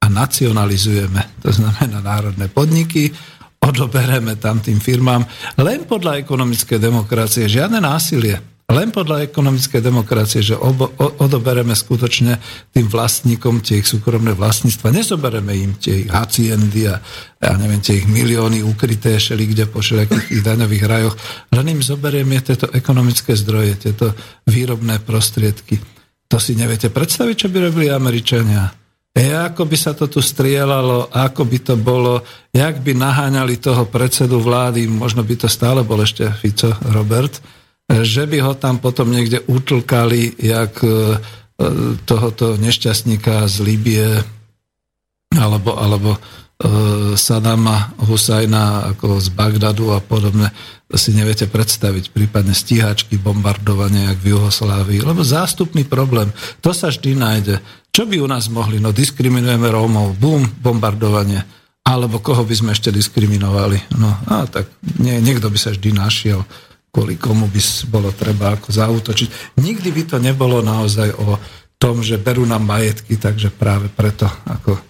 a nacionalizujeme, to znamená národné podniky, odobereme tam tým firmám len podľa ekonomickej demokracie, žiadne násilie len podľa ekonomickej demokracie, že obo, o, odobereme skutočne tým vlastníkom tie ich súkromné vlastníctva. Nezobereme im tie ich haciendy a ja neviem, tie ich milióny ukryté šeli kde po všelijakých daňových rajoch. Len im zoberieme tieto ekonomické zdroje, tieto výrobné prostriedky. To si neviete predstaviť, čo by robili Američania. E, ako by sa to tu strielalo, ako by to bolo, jak by naháňali toho predsedu vlády, možno by to stále bol ešte Fico Robert, že by ho tam potom niekde utlkali, jak e, tohoto nešťastníka z Libie alebo, alebo e, Sadama Husajna ako z Bagdadu a podobne, si neviete predstaviť, prípadne stíhačky, bombardovanie, jak v Juhoslávii, lebo zástupný problém, to sa vždy nájde. Čo by u nás mohli? No diskriminujeme Rómov, bum, bombardovanie. Alebo koho by sme ešte diskriminovali? No a tak nie, niekto by sa vždy našiel kvôli komu by bolo treba ako zautočiť. Nikdy by to nebolo naozaj o tom, že berú nám majetky, takže práve preto ako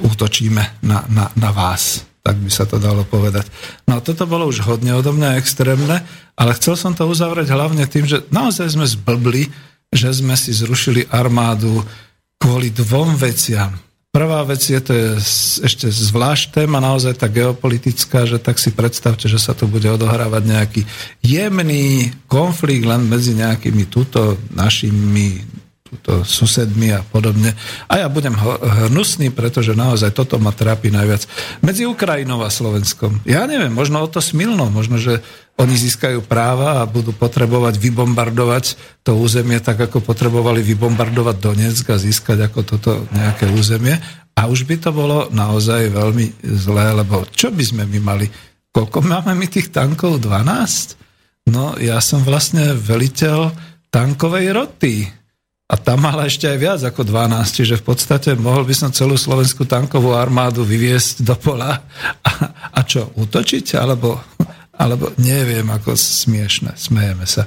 útočíme na, na, na vás. Tak by sa to dalo povedať. No a toto bolo už hodne odo mňa extrémne, ale chcel som to uzavrieť hlavne tým, že naozaj sme zblbli, že sme si zrušili armádu kvôli dvom veciam. Prvá vec je, to je ešte zvlášť téma, naozaj tá geopolitická, že tak si predstavte, že sa tu bude odohrávať nejaký jemný konflikt len medzi nejakými túto našimi túto susedmi a podobne. A ja budem hnusný, pretože naozaj toto ma trápi najviac. Medzi Ukrajinou a Slovenskom. Ja neviem, možno o to smilno, možno, že oni získajú práva a budú potrebovať vybombardovať to územie tak, ako potrebovali vybombardovať Donetsk a získať ako toto nejaké územie. A už by to bolo naozaj veľmi zlé, lebo čo by sme my mali? Koľko máme my tých tankov? 12? No, ja som vlastne veliteľ tankovej roty. A tam mala ešte aj viac ako 12, čiže v podstate mohol by som celú slovenskú tankovú armádu vyviesť do pola a, a čo, útočiť? Alebo alebo neviem, ako smiešne, smejeme sa.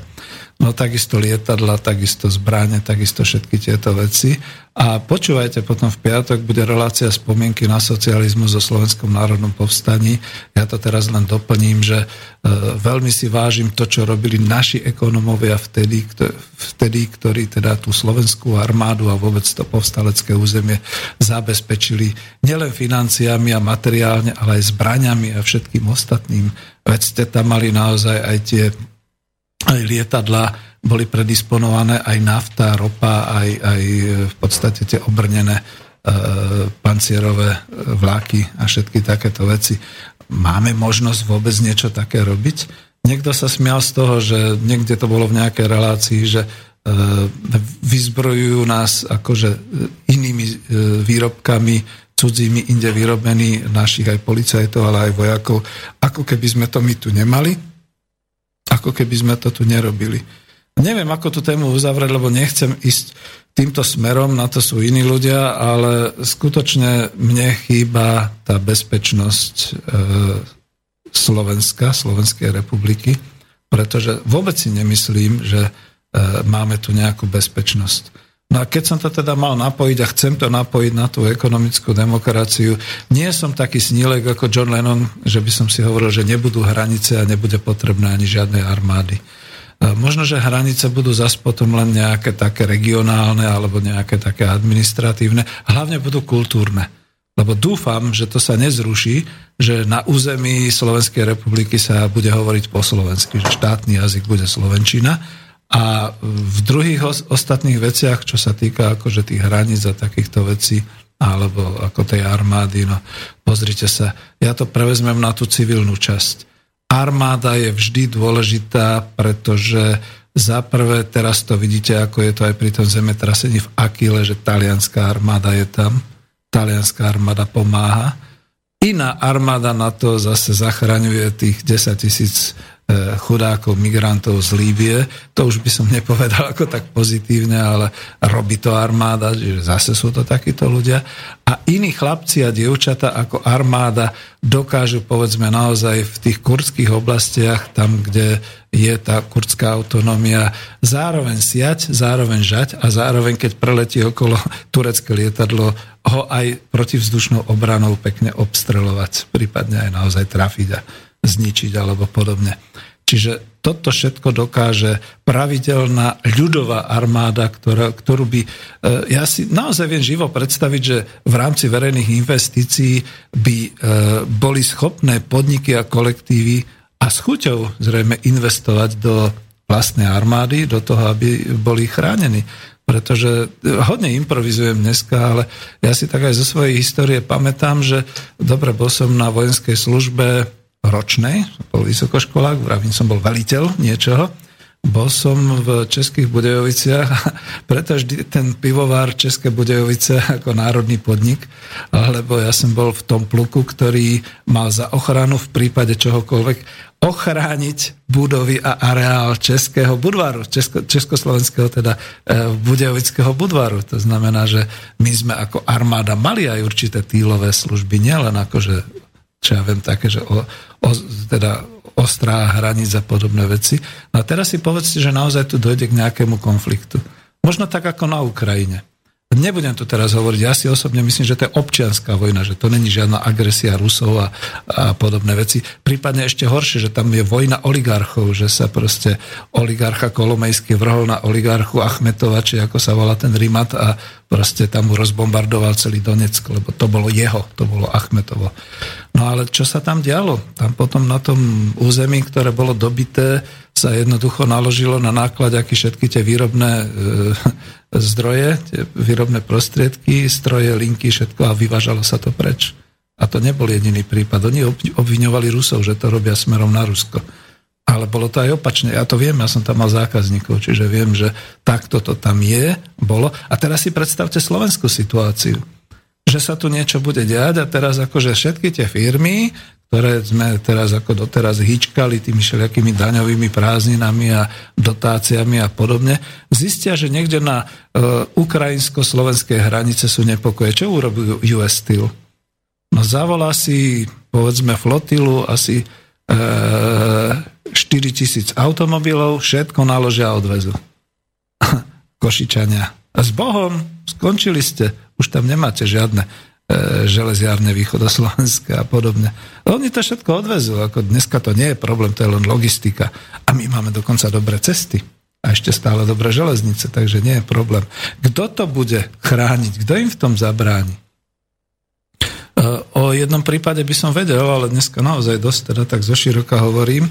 No takisto lietadla, takisto zbráne, takisto všetky tieto veci. A počúvajte, potom v piatok bude relácia spomienky na socializmu zo Slovenskom národnom povstaní. Ja to teraz len doplním, že e, veľmi si vážim to, čo robili naši ekonomovia vtedy, vtedy, ktorí teda tú slovenskú armádu a vôbec to povstalecké územie zabezpečili nielen financiami a materiálne, ale aj zbraňami a všetkým ostatným. Veď ste tam mali naozaj aj tie aj lietadla boli predisponované, aj nafta, ropa, aj, aj v podstate tie obrnené e, pancierové vláky a všetky takéto veci. Máme možnosť vôbec niečo také robiť? Niekto sa smial z toho, že niekde to bolo v nejakej relácii, že e, vyzbrojujú nás akože inými e, výrobkami, cudzími, inde vyrobený našich aj policajtov, ale aj vojakov, ako keby sme to my tu nemali ako keby sme to tu nerobili. Neviem, ako tú tému uzavrieť, lebo nechcem ísť týmto smerom, na to sú iní ľudia, ale skutočne mne chýba tá bezpečnosť e, Slovenska, Slovenskej republiky, pretože vôbec si nemyslím, že e, máme tu nejakú bezpečnosť. No a keď som to teda mal napojiť a chcem to napojiť na tú ekonomickú demokraciu, nie som taký snílek ako John Lennon, že by som si hovoril, že nebudú hranice a nebude potrebné ani žiadnej armády. Možno, že hranice budú zas potom len nejaké také regionálne alebo nejaké také administratívne, hlavne budú kultúrne. Lebo dúfam, že to sa nezruší, že na území Slovenskej republiky sa bude hovoriť po slovensky, že štátny jazyk bude slovenčina a v druhých ostatných veciach, čo sa týka akože tých hraníc a takýchto vecí, alebo ako tej armády. No, pozrite sa, ja to prevezmem na tú civilnú časť. Armáda je vždy dôležitá, pretože za prvé, teraz to vidíte, ako je to aj pri tom zemetrasení v Akile, že talianská armáda je tam, talianská armáda pomáha. Iná armáda na to zase zachraňuje tých 10 tisíc chudákov, migrantov z Líbie. To už by som nepovedal ako tak pozitívne, ale robí to armáda, že zase sú to takíto ľudia. A iní chlapci a dievčata ako armáda dokážu povedzme naozaj v tých kurdských oblastiach, tam, kde je tá kurdská autonómia, zároveň siať, zároveň žať a zároveň, keď preletí okolo turecké lietadlo, ho aj protivzdušnou obranou pekne obstrelovať, prípadne aj naozaj trafiť a zničiť alebo podobne. Čiže toto všetko dokáže pravidelná ľudová armáda, ktorá, ktorú by... E, ja si naozaj viem živo predstaviť, že v rámci verejných investícií by e, boli schopné podniky a kolektívy a s chuťou zrejme investovať do vlastnej armády, do toho, aby boli chránení. Pretože hodne improvizujem dneska, ale ja si tak aj zo svojej histórie pamätám, že dobre, bol som na vojenskej službe ročnej, bol vysokoškolák, vravím, som bol veliteľ niečoho, bol som v Českých Budejoviciach, (laughs) preto vždy ten pivovár České Budejovice ako národný podnik, lebo ja som bol v tom pluku, ktorý mal za ochranu v prípade čohokoľvek ochrániť budovy a areál Českého budvaru, Česko, Československého teda e, Budejovického budvaru. To znamená, že my sme ako armáda mali aj určité týlové služby, nielen akože čo ja viem, také, že o, o, teda ostrá hraníc a podobné veci. No a teraz si povedzte, že naozaj tu dojde k nejakému konfliktu. Možno tak ako na Ukrajine. Nebudem tu teraz hovoriť, ja si osobne myslím, že to je občianská vojna, že to není žiadna agresia Rusov a, a podobné veci. Prípadne ešte horšie, že tam je vojna oligarchov, že sa proste oligarcha Kolomejský vrhol na oligarchu Achmetova, či ako sa volá ten Rimat a proste tam mu rozbombardoval celý Donetsk, lebo to bolo jeho, to bolo Achmetovo. No ale čo sa tam dialo? Tam potom na tom území, ktoré bolo dobité, sa jednoducho naložilo na náklad, aký všetky tie výrobné e, zdroje, tie výrobné prostriedky, stroje, linky, všetko a vyvážalo sa to preč. A to nebol jediný prípad. Oni obviňovali Rusov, že to robia smerom na Rusko. Ale bolo to aj opačne. Ja to viem, ja som tam mal zákazníkov, čiže viem, že takto to tam je, bolo. A teraz si predstavte slovenskú situáciu že sa tu niečo bude diať a teraz akože všetky tie firmy, ktoré sme teraz ako doteraz hýčkali tými všelijakými daňovými prázdninami a dotáciami a podobne, zistia, že niekde na uh, ukrajinsko-slovenskej hranice sú nepokoje. Čo urobí US Steel? No zavolá si, povedzme, flotilu asi e, 4 tisíc automobilov, všetko naložia a odvezu. (laughs) Košičania. A s Bohom skončili ste. Už tam nemáte žiadne E, železiárne východoslovenské a podobne. Oni to všetko odvezú, ako dneska to nie je problém, to je len logistika. A my máme dokonca dobré cesty a ešte stále dobré železnice, takže nie je problém. Kto to bude chrániť? Kto im v tom zabráni? E, o jednom prípade by som vedel, ale dneska naozaj dosť teda tak zoširoka hovorím.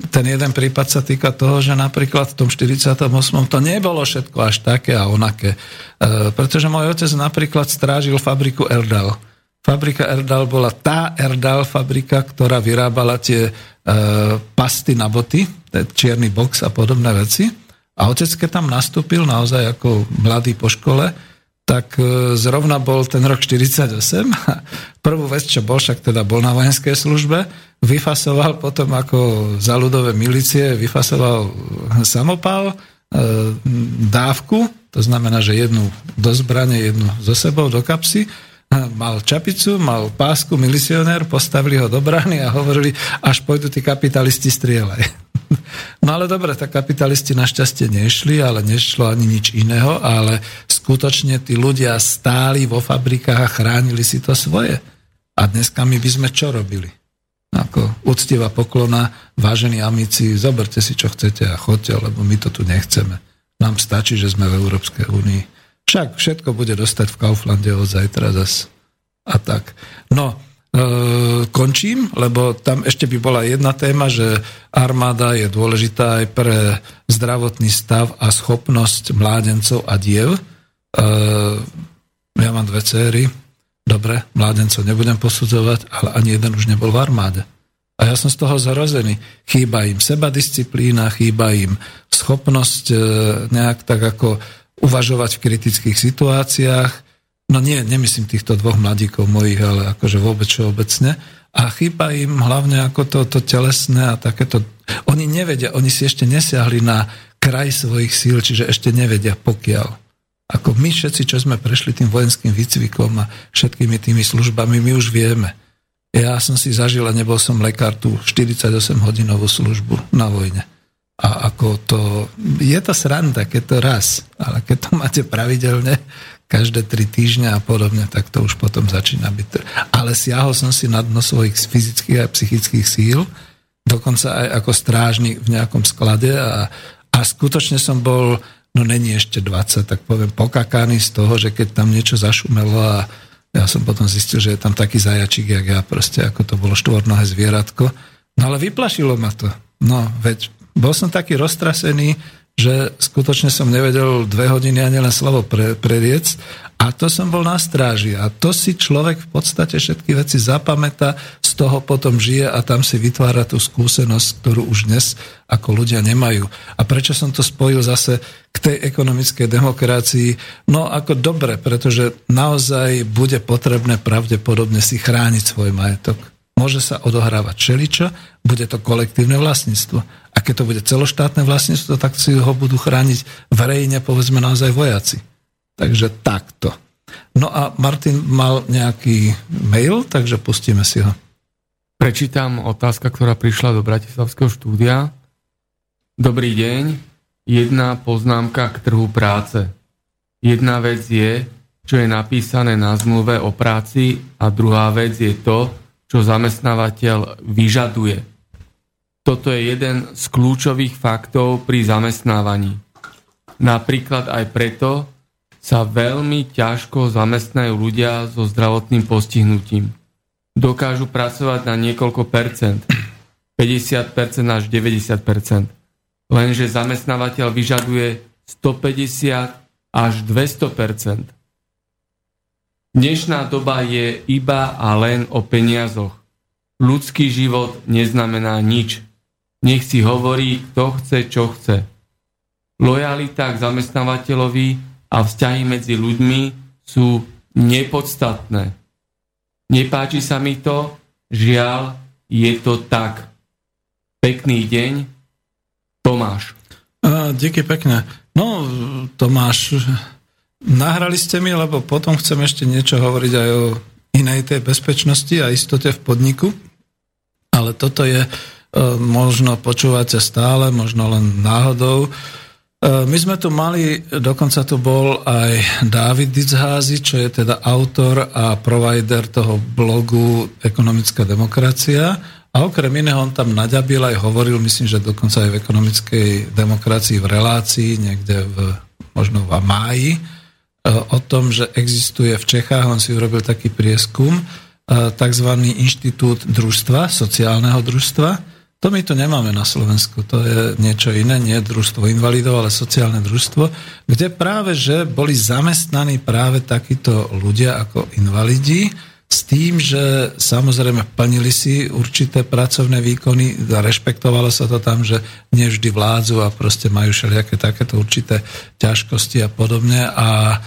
E, ten jeden prípad sa týka toho, že napríklad v tom 48. to nebolo všetko až také a onaké. E, pretože môj otec napríklad strážil fabriku Erdal. Fabrika Erdal bola tá Erdal fabrika, ktorá vyrábala tie e, pasty na boty, čierny box a podobné veci. A otec, keď tam nastúpil naozaj ako mladý po škole, tak e, zrovna bol ten rok 48. (laughs) Prvú vec, čo bol, však teda bol na vojenskej službe, vyfasoval potom ako za ľudové milície, vyfasoval samopal, e, dávku, to znamená, že jednu do zbrane, jednu zo sebou do kapsy, mal čapicu, mal pásku, milicionér, postavili ho do brány a hovorili, až pôjdu tí kapitalisti strieľaj. No ale dobre, tak kapitalisti našťastie nešli, ale nešlo ani nič iného, ale skutočne tí ľudia stáli vo fabrikách a chránili si to svoje. A dneska my by sme čo robili? Ako úctivá poklona, vážení amici, zoberte si, čo chcete a chodte, lebo my to tu nechceme. Nám stačí, že sme v Európskej únii. Však všetko bude dostať v Kauflande od zajtra zas. A tak. No, E, končím, lebo tam ešte by bola jedna téma, že armáda je dôležitá aj pre zdravotný stav a schopnosť mládencov a diev. E, Ja mám dve céry, dobre, mládencov nebudem posudzovať, ale ani jeden už nebol v armáde. A ja som z toho zarazený. Chýba im sebadisciplína, chýba im schopnosť e, nejak tak ako uvažovať v kritických situáciách. No nie, nemyslím týchto dvoch mladíkov mojich, ale akože vôbec všeobecne. A chýba im hlavne ako to, to telesné a takéto... Oni nevedia, oni si ešte nesiahli na kraj svojich síl, čiže ešte nevedia pokiaľ. Ako my všetci, čo sme prešli tým vojenským výcvikom a všetkými tými službami, my už vieme. Ja som si zažil a nebol som lekár tú 48-hodinovú službu na vojne. A ako to, je to sranda, keď to raz, ale keď to máte pravidelne, každé tri týždňa a podobne, tak to už potom začína byť. Ale siahol som si na dno svojich fyzických a psychických síl, dokonca aj ako strážnik v nejakom sklade a, a skutočne som bol, no není ešte 20, tak poviem, pokakaný z toho, že keď tam niečo zašumelo a ja som potom zistil, že je tam taký zajačík, jak ja, proste ako to bolo štvornohé zvieratko. No ale vyplašilo ma to. No, veď bol som taký roztrasený, že skutočne som nevedel dve hodiny ani len slovo pre, preriec a to som bol na stráži a to si človek v podstate všetky veci zapamätá, z toho potom žije a tam si vytvára tú skúsenosť, ktorú už dnes ako ľudia nemajú. A prečo som to spojil zase k tej ekonomickej demokracii? No ako dobre, pretože naozaj bude potrebné pravdepodobne si chrániť svoj majetok. Môže sa odohrávať čeličo, bude to kolektívne vlastníctvo. A keď to bude celoštátne vlastníctvo, tak si ho budú chrániť verejne, povedzme naozaj vojaci. Takže takto. No a Martin mal nejaký mail, takže pustíme si ho. Prečítam otázka, ktorá prišla do Bratislavského štúdia. Dobrý deň. Jedna poznámka k trhu práce. Jedna vec je, čo je napísané na zmluve o práci a druhá vec je to, čo zamestnávateľ vyžaduje. Toto je jeden z kľúčových faktov pri zamestnávaní. Napríklad aj preto, sa veľmi ťažko zamestnajú ľudia so zdravotným postihnutím. Dokážu pracovať na niekoľko percent, 50% až 90%. Lenže zamestnávateľ vyžaduje 150 až 200%. Dnešná doba je iba a len o peniazoch. Ľudský život neznamená nič. Nech si hovorí, kto chce, čo chce. Lojalita k zamestnávateľovi a vzťahy medzi ľuďmi sú nepodstatné. Nepáči sa mi to, žiaľ, je to tak. Pekný deň, Tomáš. A, díky pekne. No, Tomáš, nahrali ste mi, lebo potom chcem ešte niečo hovoriť aj o inej tej bezpečnosti a istote v podniku. Ale toto je, možno počúvate stále, možno len náhodou, E, my sme tu mali, dokonca tu bol aj David Dizházy, čo je teda autor a provider toho blogu Ekonomická demokracia. A okrem iného on tam naďabil aj hovoril, myslím, že dokonca aj v ekonomickej demokracii v relácii, niekde v, možno v máji, e, o tom, že existuje v Čechách, on si urobil taký prieskum, e, tzv. inštitút družstva, sociálneho družstva, to my tu nemáme na Slovensku, to je niečo iné, nie družstvo invalidov, ale sociálne družstvo, kde práve, že boli zamestnaní práve takíto ľudia ako invalidi, s tým, že samozrejme plnili si určité pracovné výkony, rešpektovalo sa to tam, že nevždy vládzu a proste majú všelijaké takéto určité ťažkosti a podobne. A e,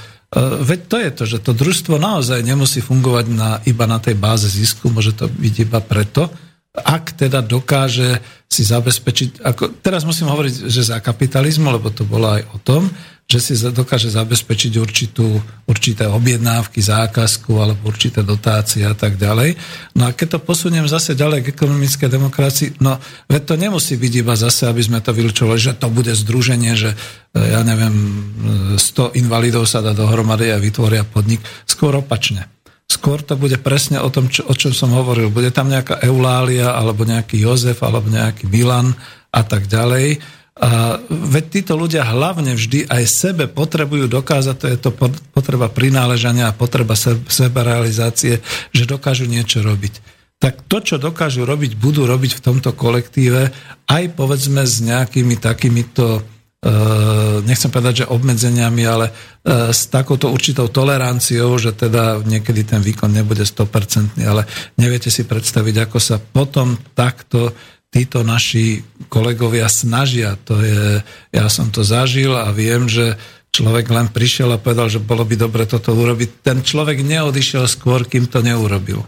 veď to je to, že to družstvo naozaj nemusí fungovať na, iba na tej báze zisku, môže to byť iba preto, ak teda dokáže si zabezpečiť, ako, teraz musím hovoriť, že za kapitalizmu, lebo to bolo aj o tom, že si dokáže zabezpečiť určitú, určité objednávky, zákazku alebo určité dotácie a tak ďalej. No a keď to posuniem zase ďalej k ekonomickej demokracii, no veď to nemusí byť iba zase, aby sme to vylúčovali, že to bude združenie, že e, ja neviem, 100 invalidov sa dá dohromady a vytvoria podnik. Skôr opačne skôr to bude presne o tom, čo, o čom som hovoril. Bude tam nejaká Eulália, alebo nejaký Jozef, alebo nejaký Milan a tak ďalej. A veď títo ľudia hlavne vždy aj sebe potrebujú dokázať, to je to potreba prináležania a potreba sebarealizácie, že dokážu niečo robiť. Tak to, čo dokážu robiť, budú robiť v tomto kolektíve aj povedzme s nejakými takýmito nechcem povedať, že obmedzeniami, ale s takouto určitou toleranciou, že teda niekedy ten výkon nebude 100%, ale neviete si predstaviť, ako sa potom takto títo naši kolegovia snažia. To je, ja som to zažil a viem, že človek len prišiel a povedal, že bolo by dobre toto urobiť. Ten človek neodišiel skôr, kým to neurobil.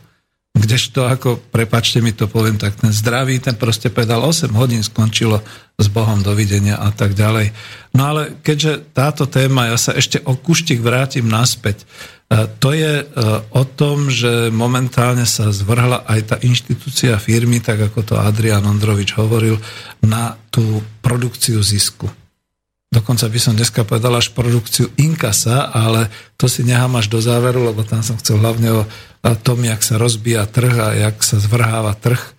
Kdežto, ako, prepačte mi to poviem, tak ten zdravý, ten proste povedal 8 hodín skončilo s Bohom, dovidenia a tak ďalej. No ale keďže táto téma, ja sa ešte o kuštik vrátim naspäť, e, to je e, o tom, že momentálne sa zvrhla aj tá inštitúcia firmy, tak ako to Adrian Ondrovič hovoril, na tú produkciu zisku. Dokonca by som dneska povedal až produkciu inkasa, ale to si nechám až do záveru, lebo tam som chcel hlavne o tom, jak sa rozbíja trh a jak sa zvrháva trh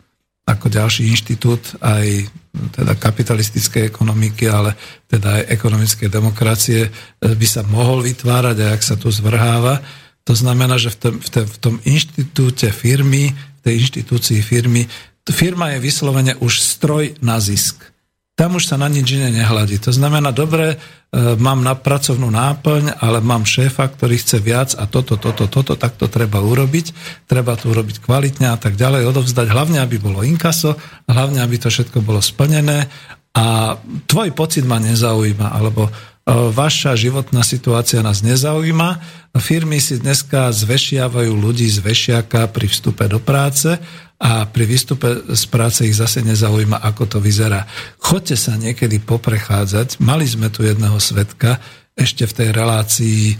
ako ďalší inštitút aj teda kapitalistickej ekonomiky, ale teda aj ekonomickej demokracie by sa mohol vytvárať a jak sa tu zvrháva. To znamená, že v tom, v tom, v tom inštitúte firmy, v tej inštitúcii firmy, firma je vyslovene už stroj na zisk tam už sa na nič iné nehľadí. To znamená, dobre, e, mám na pracovnú náplň, ale mám šéfa, ktorý chce viac a toto, toto, toto, tak to treba urobiť. Treba to urobiť kvalitne a tak ďalej, odovzdať. Hlavne, aby bolo inkaso, hlavne, aby to všetko bolo splnené a tvoj pocit ma nezaujíma, alebo e, vaša životná situácia nás nezaujíma. Firmy si dneska zvešiavajú ľudí z vešiaka pri vstupe do práce a pri výstupe z práce ich zase nezaujíma, ako to vyzerá. Choďte sa niekedy poprechádzať. Mali sme tu jedného svetka ešte v tej relácii e,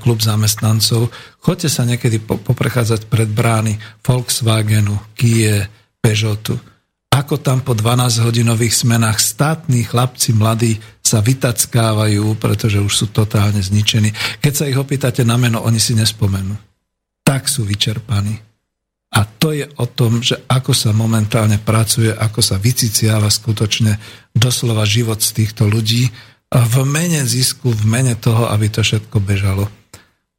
klub zamestnancov. Choďte sa niekedy poprechádzať pred brány Volkswagenu, Kie, Peugeotu. Ako tam po 12-hodinových smenách státni chlapci mladí sa vytackávajú, pretože už sú totálne zničení. Keď sa ich opýtate na meno, oni si nespomenú. Tak sú vyčerpaní. A to je o tom, že ako sa momentálne pracuje, ako sa vyciciava skutočne doslova život z týchto ľudí v mene zisku, v mene toho, aby to všetko bežalo.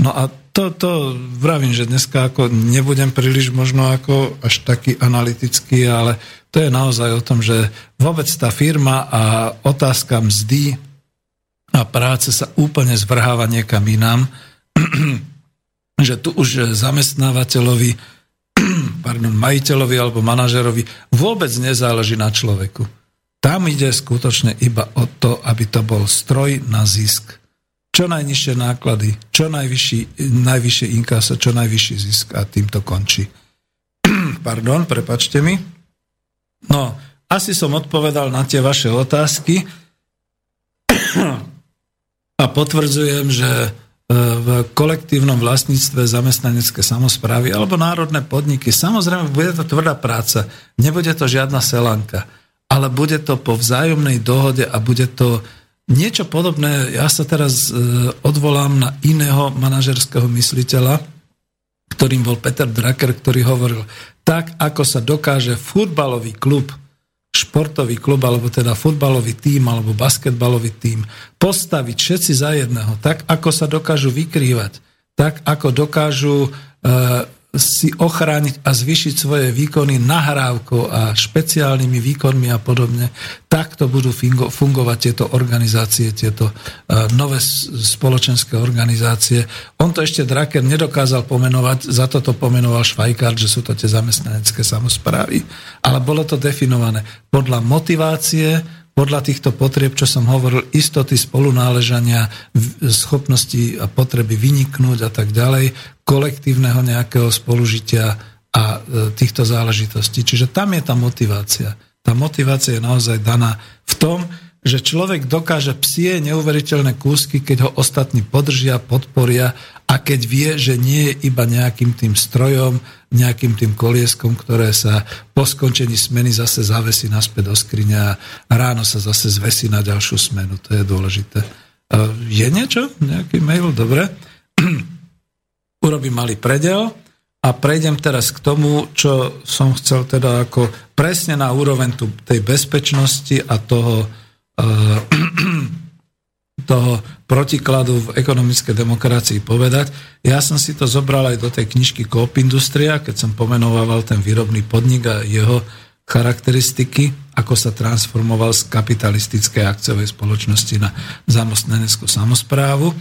No a to, to vravím, že dneska ako nebudem príliš možno ako až taký analytický, ale to je naozaj o tom, že vôbec tá firma a otázka mzdy a práce sa úplne zvrháva niekam inám, (clears throat) že tu už zamestnávateľovi pardon, majiteľovi alebo manažerovi vôbec nezáleží na človeku. Tam ide skutočne iba o to, aby to bol stroj na zisk. Čo najnižšie náklady, čo najvyšší, najvyššie inkaso, čo najvyšší zisk a tým to končí. (clears throat) Pardon, prepačte mi. No, asi som odpovedal na tie vaše otázky (clears throat) a potvrdzujem, že v kolektívnom vlastníctve zamestnanecké samozprávy alebo národné podniky. Samozrejme, bude to tvrdá práca, nebude to žiadna selanka, ale bude to po vzájomnej dohode a bude to niečo podobné. Ja sa teraz e, odvolám na iného manažerského mysliteľa, ktorým bol Peter Drucker, ktorý hovoril, tak ako sa dokáže futbalový klub športový klub, alebo teda futbalový tím, alebo basketbalový tím, postaviť všetci za jedného, tak ako sa dokážu vykrývať, tak ako dokážu e, si ochrániť a zvyšiť svoje výkony nahrávkou a špeciálnymi výkonmi a podobne, takto budú fungovať tieto organizácie, tieto e, nové spoločenské organizácie. On to ešte Draker nedokázal pomenovať, za to to pomenoval Švajkár, že sú to tie zamestnanecké samozprávy. Ale bolo to definované podľa motivácie, podľa týchto potrieb, čo som hovoril, istoty spolunáležania, schopnosti a potreby vyniknúť a tak ďalej, kolektívneho nejakého spolužitia a e, týchto záležitostí. Čiže tam je tá motivácia. Tá motivácia je naozaj daná v tom, že človek dokáže psie neuveriteľné kúsky, keď ho ostatní podržia, podporia a keď vie, že nie je iba nejakým tým strojom, nejakým tým kolieskom, ktoré sa po skončení smeny zase zavesí naspäť do skriňa a ráno sa zase zvesí na ďalšiu smenu. To je dôležité. Je niečo? Nejaký mail? Dobre. (clears throat) Urobím malý predel a prejdem teraz k tomu, čo som chcel teda ako presne na úroveň tej bezpečnosti a toho, (clears throat) toho protikladu v ekonomickej demokracii povedať. Ja som si to zobral aj do tej knižky Coop Industria, keď som pomenovával ten výrobný podnik a jeho charakteristiky ako sa transformoval z kapitalistickej akciovej spoločnosti na zamostnaneckú samozprávu.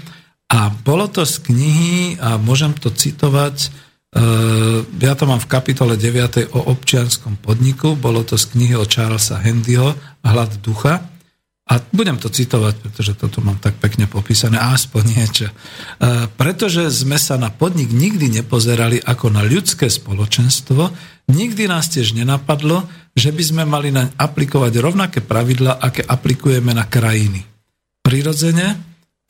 A bolo to z knihy, a môžem to citovať, e, ja to mám v kapitole 9. o občianskom podniku, bolo to z knihy od Charlesa Hendyho Hlad ducha. A budem to citovať, pretože toto mám tak pekne popísané, aspoň niečo. E, pretože sme sa na podnik nikdy nepozerali ako na ľudské spoločenstvo, nikdy nás tiež nenapadlo, že by sme mali naň aplikovať rovnaké pravidla, aké aplikujeme na krajiny. Prirodzene,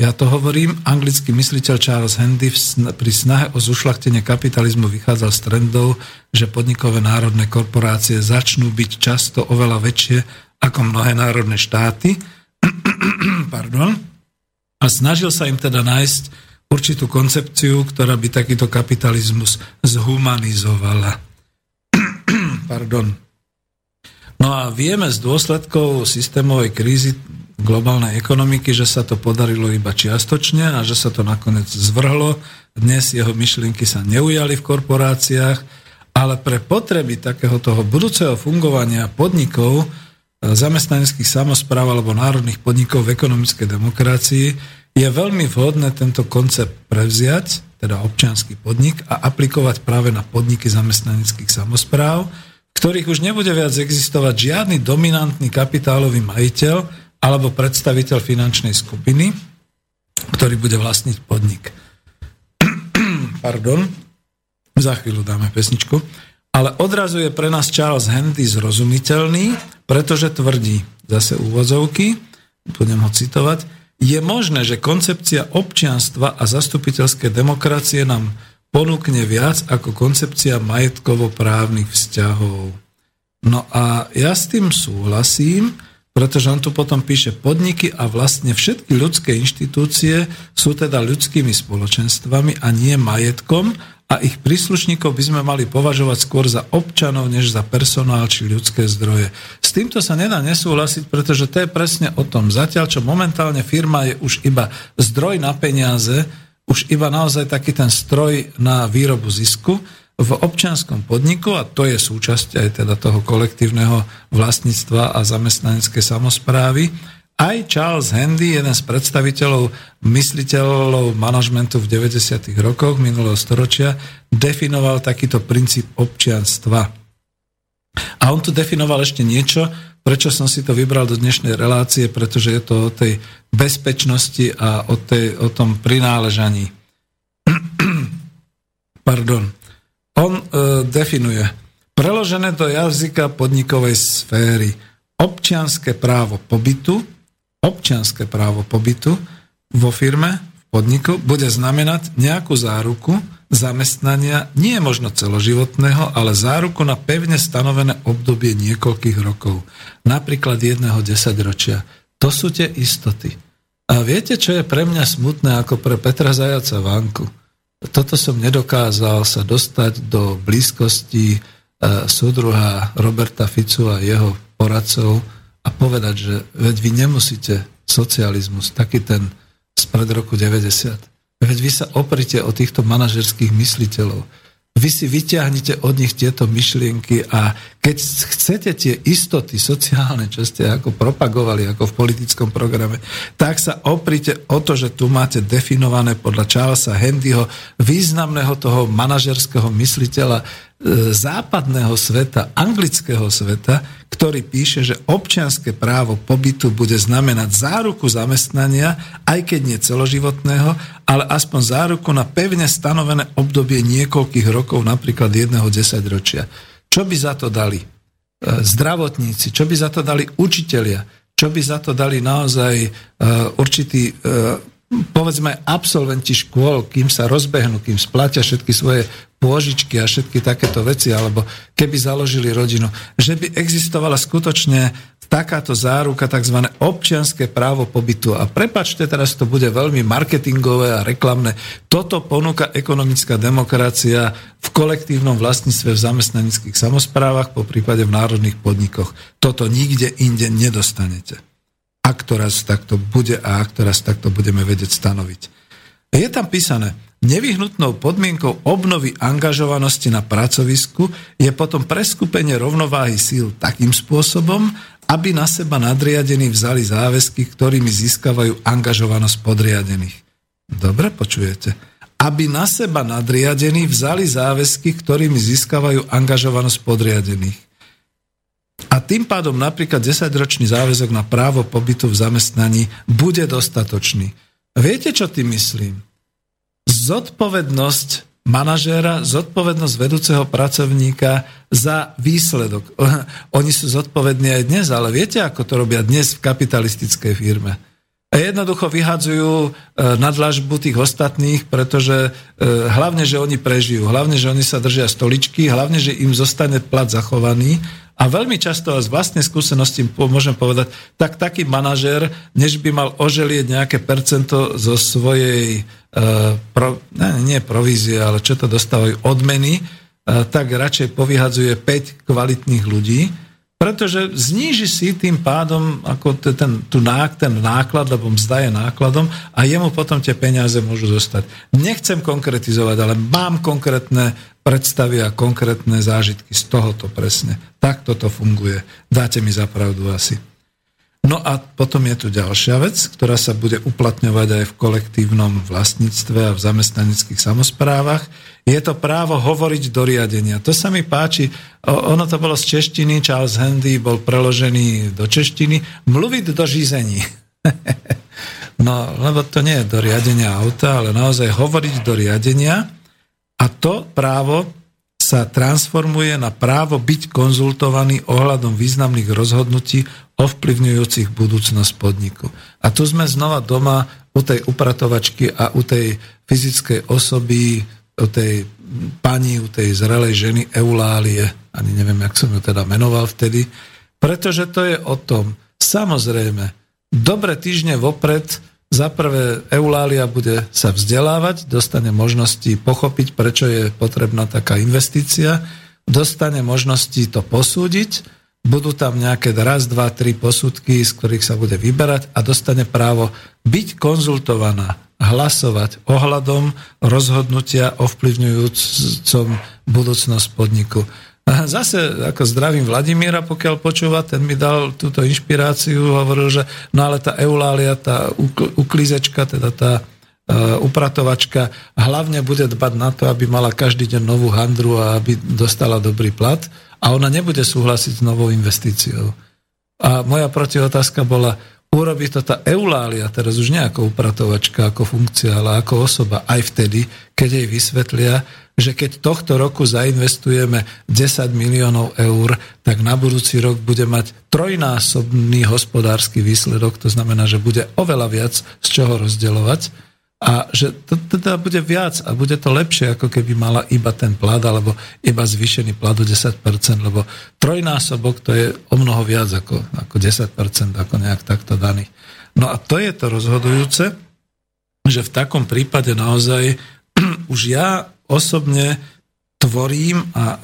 ja to hovorím, anglický mysliteľ Charles Handy pri snahe o zušlachtenie kapitalizmu vychádzal z trendov, že podnikové národné korporácie začnú byť často oveľa väčšie ako mnohé národné štáty. (clears throat) Pardon. A snažil sa im teda nájsť určitú koncepciu, ktorá by takýto kapitalizmus zhumanizovala. (clears throat) Pardon. No a vieme z dôsledkov systémovej krízy globálnej ekonomiky, že sa to podarilo iba čiastočne a že sa to nakoniec zvrhlo. Dnes jeho myšlienky sa neujali v korporáciách, ale pre potreby takého toho budúceho fungovania podnikov zamestnaneckých samozpráv alebo národných podnikov v ekonomickej demokracii, je veľmi vhodné tento koncept prevziať, teda občianský podnik, a aplikovať práve na podniky zamestnaneckých samozpráv, v ktorých už nebude viac existovať žiadny dominantný kapitálový majiteľ alebo predstaviteľ finančnej skupiny, ktorý bude vlastniť podnik. (clears throat) Pardon, za chvíľu dáme pesničku. Ale odrazu je pre nás Charles Handy zrozumiteľný, pretože tvrdí, zase úvodzovky, budem ho citovať, je možné, že koncepcia občianstva a zastupiteľské demokracie nám ponúkne viac ako koncepcia majetkovo-právnych vzťahov. No a ja s tým súhlasím, pretože on tu potom píše, podniky a vlastne všetky ľudské inštitúcie sú teda ľudskými spoločenstvami a nie majetkom a ich príslušníkov by sme mali považovať skôr za občanov, než za personál či ľudské zdroje. S týmto sa nedá nesúhlasiť, pretože to je presne o tom. Zatiaľ, čo momentálne firma je už iba zdroj na peniaze, už iba naozaj taký ten stroj na výrobu zisku, v občianskom podniku, a to je súčasť aj teda toho kolektívneho vlastníctva a zamestnaneckej samozprávy, aj Charles Handy, jeden z predstaviteľov mysliteľov manažmentu v 90. rokoch minulého storočia, definoval takýto princíp občianstva. A on tu definoval ešte niečo, prečo som si to vybral do dnešnej relácie, pretože je to o tej bezpečnosti a o, tej, o tom prináležaní. (clears throat) Pardon. On e, definuje preložené do jazyka podnikovej sféry občianské právo pobytu, občianské právo pobytu vo firme, v podniku, bude znamenať nejakú záruku zamestnania, nie možno celoživotného, ale záruku na pevne stanovené obdobie niekoľkých rokov. Napríklad jedného desaťročia. To sú tie istoty. A viete, čo je pre mňa smutné ako pre Petra Zajaca Vánku? Toto som nedokázal sa dostať do blízkosti e, súdruha Roberta Ficu a jeho poradcov, a povedať, že veď vy nemusíte socializmus, taký ten spred roku 90. Veď vy sa oprite o týchto manažerských mysliteľov. Vy si vyťahnite od nich tieto myšlienky a keď chcete tie istoty sociálne, čo ste ako propagovali ako v politickom programe, tak sa oprite o to, že tu máte definované podľa Charlesa Handyho významného toho manažerského mysliteľa západného sveta, anglického sveta, ktorý píše, že občianské právo pobytu bude znamenať záruku zamestnania, aj keď nie celoživotného, ale aspoň záruku na pevne stanovené obdobie niekoľkých rokov, napríklad jedného desaťročia. Čo by za to dali e, zdravotníci, čo by za to dali učitelia, čo by za to dali naozaj e, určitý povedzme absolventi škôl, kým sa rozbehnú, kým splatia všetky svoje pôžičky a všetky takéto veci, alebo keby založili rodinu, že by existovala skutočne takáto záruka, tzv. občianské právo pobytu. A prepačte, teraz to bude veľmi marketingové a reklamné. Toto ponúka ekonomická demokracia v kolektívnom vlastníctve v zamestnanických samozprávach, po prípade v národných podnikoch. Toto nikde inde nedostanete ak to takto bude a ak takto budeme vedieť stanoviť. Je tam písané, nevyhnutnou podmienkou obnovy angažovanosti na pracovisku je potom preskupenie rovnováhy síl takým spôsobom, aby na seba nadriadení vzali záväzky, ktorými získavajú angažovanosť podriadených. Dobre počujete? Aby na seba nadriadení vzali záväzky, ktorými získavajú angažovanosť podriadených. A tým pádom napríklad 10-ročný záväzok na právo pobytu v zamestnaní bude dostatočný. Viete, čo tým myslím? Zodpovednosť manažéra zodpovednosť vedúceho pracovníka za výsledok. (laughs) Oni sú zodpovední aj dnes, ale viete, ako to robia dnes v kapitalistickej firme? A jednoducho vyhadzujú e, nadlažbu tých ostatných, pretože e, hlavne, že oni prežijú, hlavne, že oni sa držia stoličky, hlavne, že im zostane plat zachovaný a veľmi často z vlastnej skúsenosti môžem povedať, tak taký manažér, než by mal oželieť nejaké percento zo svojej, uh, pro, ne, nie provízie, ale čo to dostávajú, odmeny, uh, tak radšej povyhadzuje 5 kvalitných ľudí, pretože zníži si tým pádom ako ten, tu nák, ten náklad, lebo mzda je nákladom a jemu potom tie peniaze môžu zostať. Nechcem konkretizovať, ale mám konkrétne predstavy a konkrétne zážitky z tohoto presne. Tak toto funguje. Dáte mi za pravdu asi. No a potom je tu ďalšia vec, ktorá sa bude uplatňovať aj v kolektívnom vlastníctve a v zamestnaneckých samozprávach. Je to právo hovoriť do riadenia. To sa mi páči. Ono to bolo z češtiny, Charles Handy bol preložený do češtiny. Mluviť do žízení. (laughs) no, lebo to nie je do riadenia auta, ale naozaj hovoriť do riadenia. A to právo sa transformuje na právo byť konzultovaný ohľadom významných rozhodnutí ovplyvňujúcich budúcnosť podniku. A tu sme znova doma u tej upratovačky a u tej fyzickej osoby, u tej pani, u tej zrelej ženy Eulálie, ani neviem, jak som ju teda menoval vtedy, pretože to je o tom, samozrejme, dobre týždne vopred za prvé, Eulália bude sa vzdelávať, dostane možnosti pochopiť, prečo je potrebná taká investícia, dostane možnosti to posúdiť, budú tam nejaké raz, dva, tri posudky, z ktorých sa bude vyberať a dostane právo byť konzultovaná, hlasovať ohľadom rozhodnutia ovplyvňujúcom budúcnosť podniku. Zase ako zdravím Vladimíra, pokiaľ počúva, ten mi dal túto inšpiráciu, hovoril, že no ale tá eulália, tá uklízečka, teda tá uh, upratovačka, hlavne bude dbať na to, aby mala každý deň novú handru a aby dostala dobrý plat a ona nebude súhlasiť s novou investíciou. A moja protiotázka bola, urobí to tá eulália, teraz už nie ako upratovačka, ako funkcia, ale ako osoba, aj vtedy, keď jej vysvetlia, že keď tohto roku zainvestujeme 10 miliónov eur, tak na budúci rok bude mať trojnásobný hospodársky výsledok, to znamená, že bude oveľa viac z čoho rozdeľovať a že to teda bude viac a bude to lepšie, ako keby mala iba ten plat alebo iba zvýšený plat o 10%, lebo trojnásobok to je o mnoho viac ako, ako 10%, ako nejak takto daný. No a to je to rozhodujúce, že v takom prípade naozaj už ja osobne tvorím a e,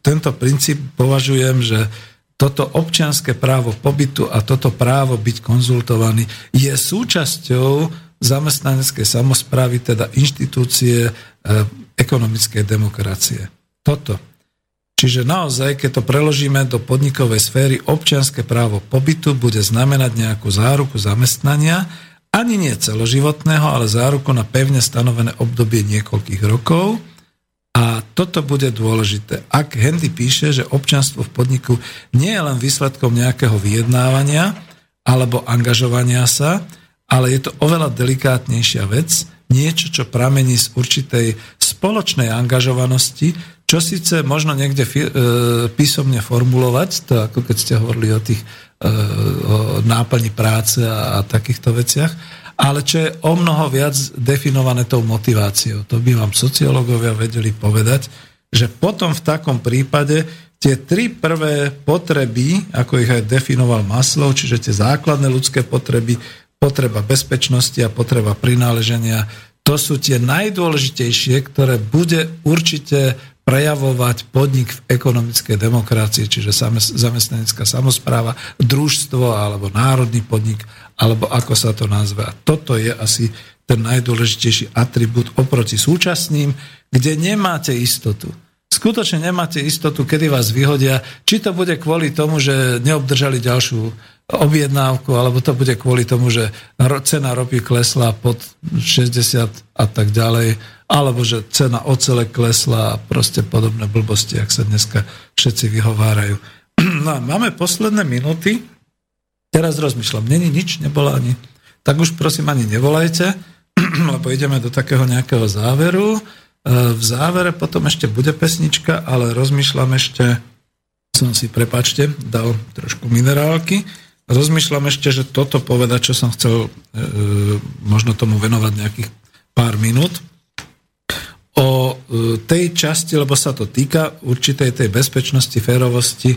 tento princíp považujem, že toto občianské právo pobytu a toto právo byť konzultovaný je súčasťou zamestnaneckej samozprávy, teda inštitúcie e, ekonomickej demokracie. Toto. Čiže naozaj, keď to preložíme do podnikovej sféry, občianské právo pobytu bude znamenať nejakú záruku zamestnania, ani nie celoživotného, ale záruku na pevne stanovené obdobie niekoľkých rokov. A toto bude dôležité. Ak Hendy píše, že občanstvo v podniku nie je len výsledkom nejakého vyjednávania alebo angažovania sa, ale je to oveľa delikátnejšia vec, niečo, čo pramení z určitej spoločnej angažovanosti, čo síce možno niekde e, písomne formulovať, to ako keď ste hovorili o tých o náplni práce a, a takýchto veciach, ale čo je o mnoho viac definované tou motiváciou. To by vám sociológovia vedeli povedať, že potom v takom prípade tie tri prvé potreby, ako ich aj definoval Maslow, čiže tie základné ľudské potreby, potreba bezpečnosti a potreba prináleženia, to sú tie najdôležitejšie, ktoré bude určite prejavovať podnik v ekonomickej demokracii, čiže zamestnanecká samozpráva, družstvo alebo národný podnik, alebo ako sa to nazve. A toto je asi ten najdôležitejší atribút oproti súčasným, kde nemáte istotu. skutočne nemáte istotu, kedy vás vyhodia, či to bude kvôli tomu, že neobdržali ďalšiu objednávku, alebo to bude kvôli tomu, že cena ropy klesla pod 60 a tak ďalej, alebo že cena ocele klesla a proste podobné blbosti, ak sa dneska všetci vyhovárajú. (clears throat) No a máme posledné minúty. Teraz rozmýšľam, není nič, nebolo ani. Tak už prosím ani nevolajte, (clears throat) lebo ideme do takého nejakého záveru. E, v závere potom ešte bude pesnička, ale rozmýšľam ešte, som si, prepačte, dal trošku minerálky. Rozmýšľam ešte, že toto povedať, čo som chcel e, možno tomu venovať nejakých pár minút. O e, tej časti, lebo sa to týka určitej tej bezpečnosti, férovosti,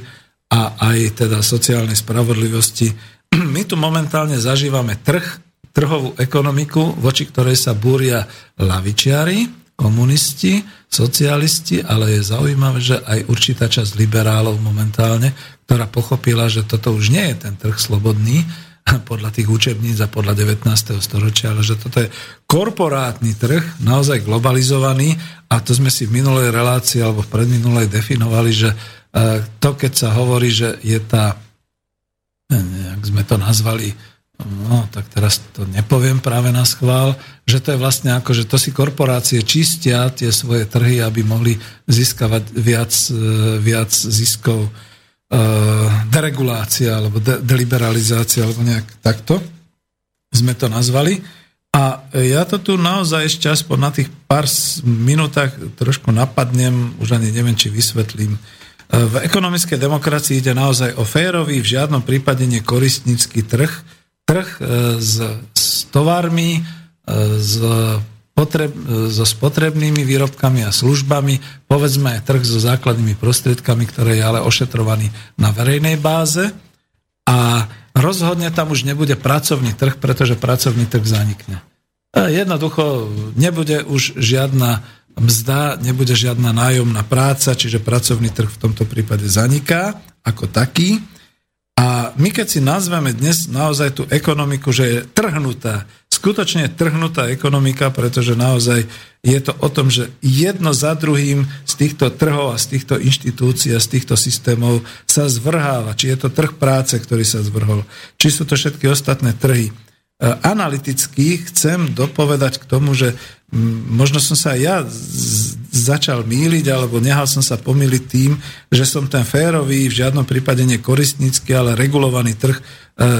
a aj teda sociálnej spravodlivosti. (clears throat) My tu momentálne zažívame trh, trhovú ekonomiku, voči ktorej sa búria lavičiari, komunisti, socialisti, ale je zaujímavé, že aj určitá časť liberálov momentálne, ktorá pochopila, že toto už nie je ten trh slobodný, (laughs) podľa tých učebníc a podľa 19. storočia, ale že toto je korporátny trh, naozaj globalizovaný a to sme si v minulej relácii alebo v predminulej definovali, že E, to, keď sa hovorí, že je tá, jak sme to nazvali, no tak teraz to nepoviem práve na schvál, že to je vlastne ako, že to si korporácie čistia tie svoje trhy, aby mohli získavať viac, e, viac ziskov e, deregulácia alebo de- deliberalizácia alebo nejak takto sme to nazvali. A ja to tu naozaj ešte aspoň na tých pár minútach trošku napadnem, už ani neviem, či vysvetlím, v ekonomickej demokracii ide naozaj o férový, v žiadnom prípade nekoristnícky trh, trh e, s, s tovarmi, e, s, potreb, e, so spotrebnými výrobkami a službami, povedzme aj trh so základnými prostriedkami, ktoré je ale ošetrovaný na verejnej báze a rozhodne tam už nebude pracovný trh, pretože pracovný trh zanikne. Jednoducho nebude už žiadna mzda, nebude žiadna nájomná práca, čiže pracovný trh v tomto prípade zaniká ako taký. A my keď si nazveme dnes naozaj tú ekonomiku, že je trhnutá, skutočne trhnutá ekonomika, pretože naozaj je to o tom, že jedno za druhým z týchto trhov a z týchto inštitúcií a z týchto systémov sa zvrháva. Či je to trh práce, ktorý sa zvrhol, či sú to všetky ostatné trhy. E, analyticky chcem dopovedať k tomu, že možno som sa ja začal míliť, alebo nehal som sa pomýliť tým, že som ten férový, v žiadnom prípade nekoristnícky, ale regulovaný trh e,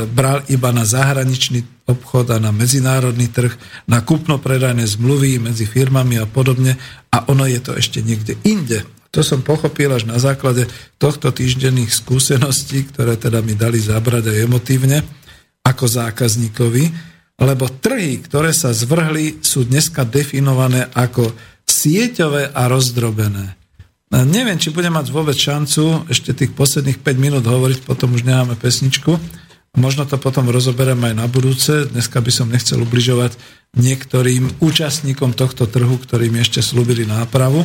bral iba na zahraničný obchod a na medzinárodný trh, na kúpno-predajné zmluvy medzi firmami a podobne a ono je to ešte niekde inde. To som pochopil až na základe tohto týždenných skúseností, ktoré teda mi dali zabrať aj emotívne ako zákazníkovi, lebo trhy, ktoré sa zvrhli, sú dneska definované ako sieťové a rozdrobené. Neviem, či budem mať vôbec šancu ešte tých posledných 5 minút hovoriť, potom už nemáme pesničku. Možno to potom rozoberiem aj na budúce. Dneska by som nechcel ubližovať niektorým účastníkom tohto trhu, ktorí mi ešte slúbili nápravu.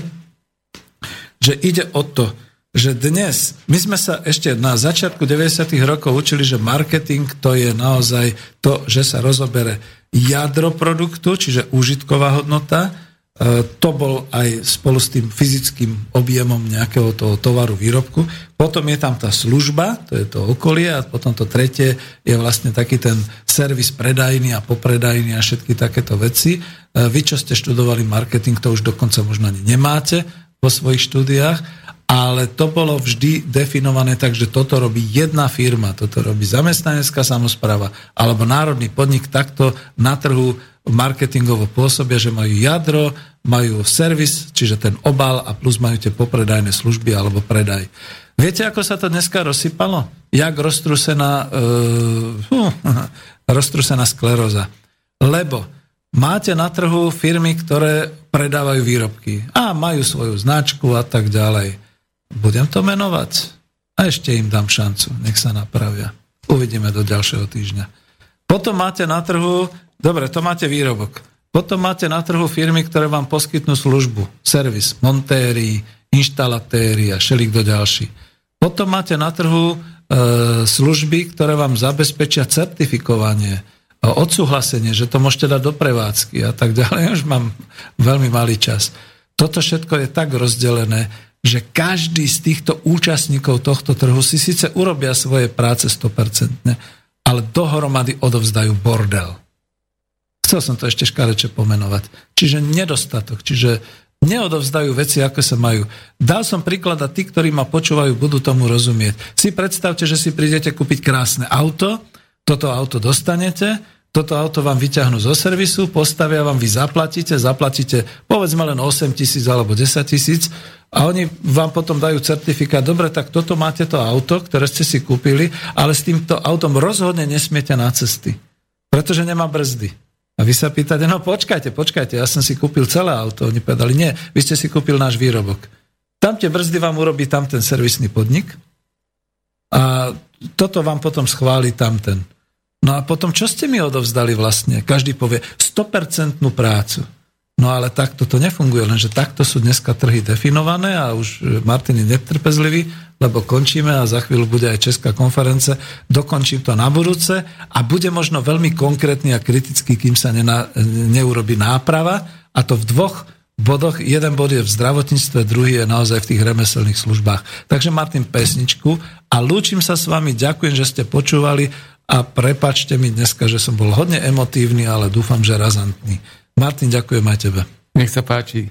Že ide o to, že dnes, my sme sa ešte na začiatku 90. rokov učili, že marketing to je naozaj to, že sa rozobere jadro produktu, čiže užitková hodnota, e, to bol aj spolu s tým fyzickým objemom nejakého toho tovaru, výrobku. Potom je tam tá služba, to je to okolie a potom to tretie je vlastne taký ten servis predajný a popredajný a všetky takéto veci. E, vy, čo ste študovali marketing, to už dokonca možno ani nemáte vo svojich štúdiách ale to bolo vždy definované tak, že toto robí jedna firma, toto robí zamestnanecká samozpráva alebo národný podnik takto na trhu marketingovo pôsobia, že majú jadro, majú servis, čiže ten obal a plus majú tie popredajné služby alebo predaj. Viete, ako sa to dneska rozsypalo? Jak roztrusená, uh, (laughs) roztrusená skleróza. Lebo máte na trhu firmy, ktoré predávajú výrobky a majú svoju značku a tak ďalej. Budem to menovať a ešte im dám šancu, nech sa napravia. Uvidíme do ďalšieho týždňa. Potom máte na trhu, dobre, to máte výrobok. Potom máte na trhu firmy, ktoré vám poskytnú službu, servis, montéri, inštalatéri a do ďalší. Potom máte na trhu e, služby, ktoré vám zabezpečia certifikovanie, odsúhlasenie, že to môžete dať do prevádzky a tak ďalej. (laughs) Už mám veľmi malý čas. Toto všetko je tak rozdelené, že každý z týchto účastníkov tohto trhu si síce urobia svoje práce 100%, ale dohromady odovzdajú bordel. Chcel som to ešte škareče pomenovať. Čiže nedostatok, čiže neodovzdajú veci, ako sa majú. Dal som príklad a tí, ktorí ma počúvajú, budú tomu rozumieť. Si predstavte, že si prídete kúpiť krásne auto, toto auto dostanete, toto auto vám vyťahnú zo servisu, postavia vám, vy zaplatíte, zaplatíte povedzme len 8 tisíc alebo 10 tisíc a oni vám potom dajú certifikát, dobre, tak toto máte to auto, ktoré ste si kúpili, ale s týmto autom rozhodne nesmiete na cesty, pretože nemá brzdy. A vy sa pýtate, no počkajte, počkajte, ja som si kúpil celé auto. Oni povedali, nie, vy ste si kúpil náš výrobok. Tam tie brzdy vám urobí tam ten servisný podnik a toto vám potom schváli tamten. No a potom, čo ste mi odovzdali vlastne? Každý povie 100% prácu. No ale takto to nefunguje, lenže takto sú dneska trhy definované a už e, Martin je netrpezlivý, lebo končíme a za chvíľu bude aj Česká konference. Dokončím to na budúce a bude možno veľmi konkrétny a kritický, kým sa nena, neurobi náprava a to v dvoch bodoch. Jeden bod je v zdravotníctve, druhý je naozaj v tých remeselných službách. Takže Martin pesničku a lúčim sa s vami, ďakujem, že ste počúvali a prepačte mi dneska, že som bol hodne emotívny, ale dúfam, že razantný. Martin, ďakujem aj tebe. Nech sa páči.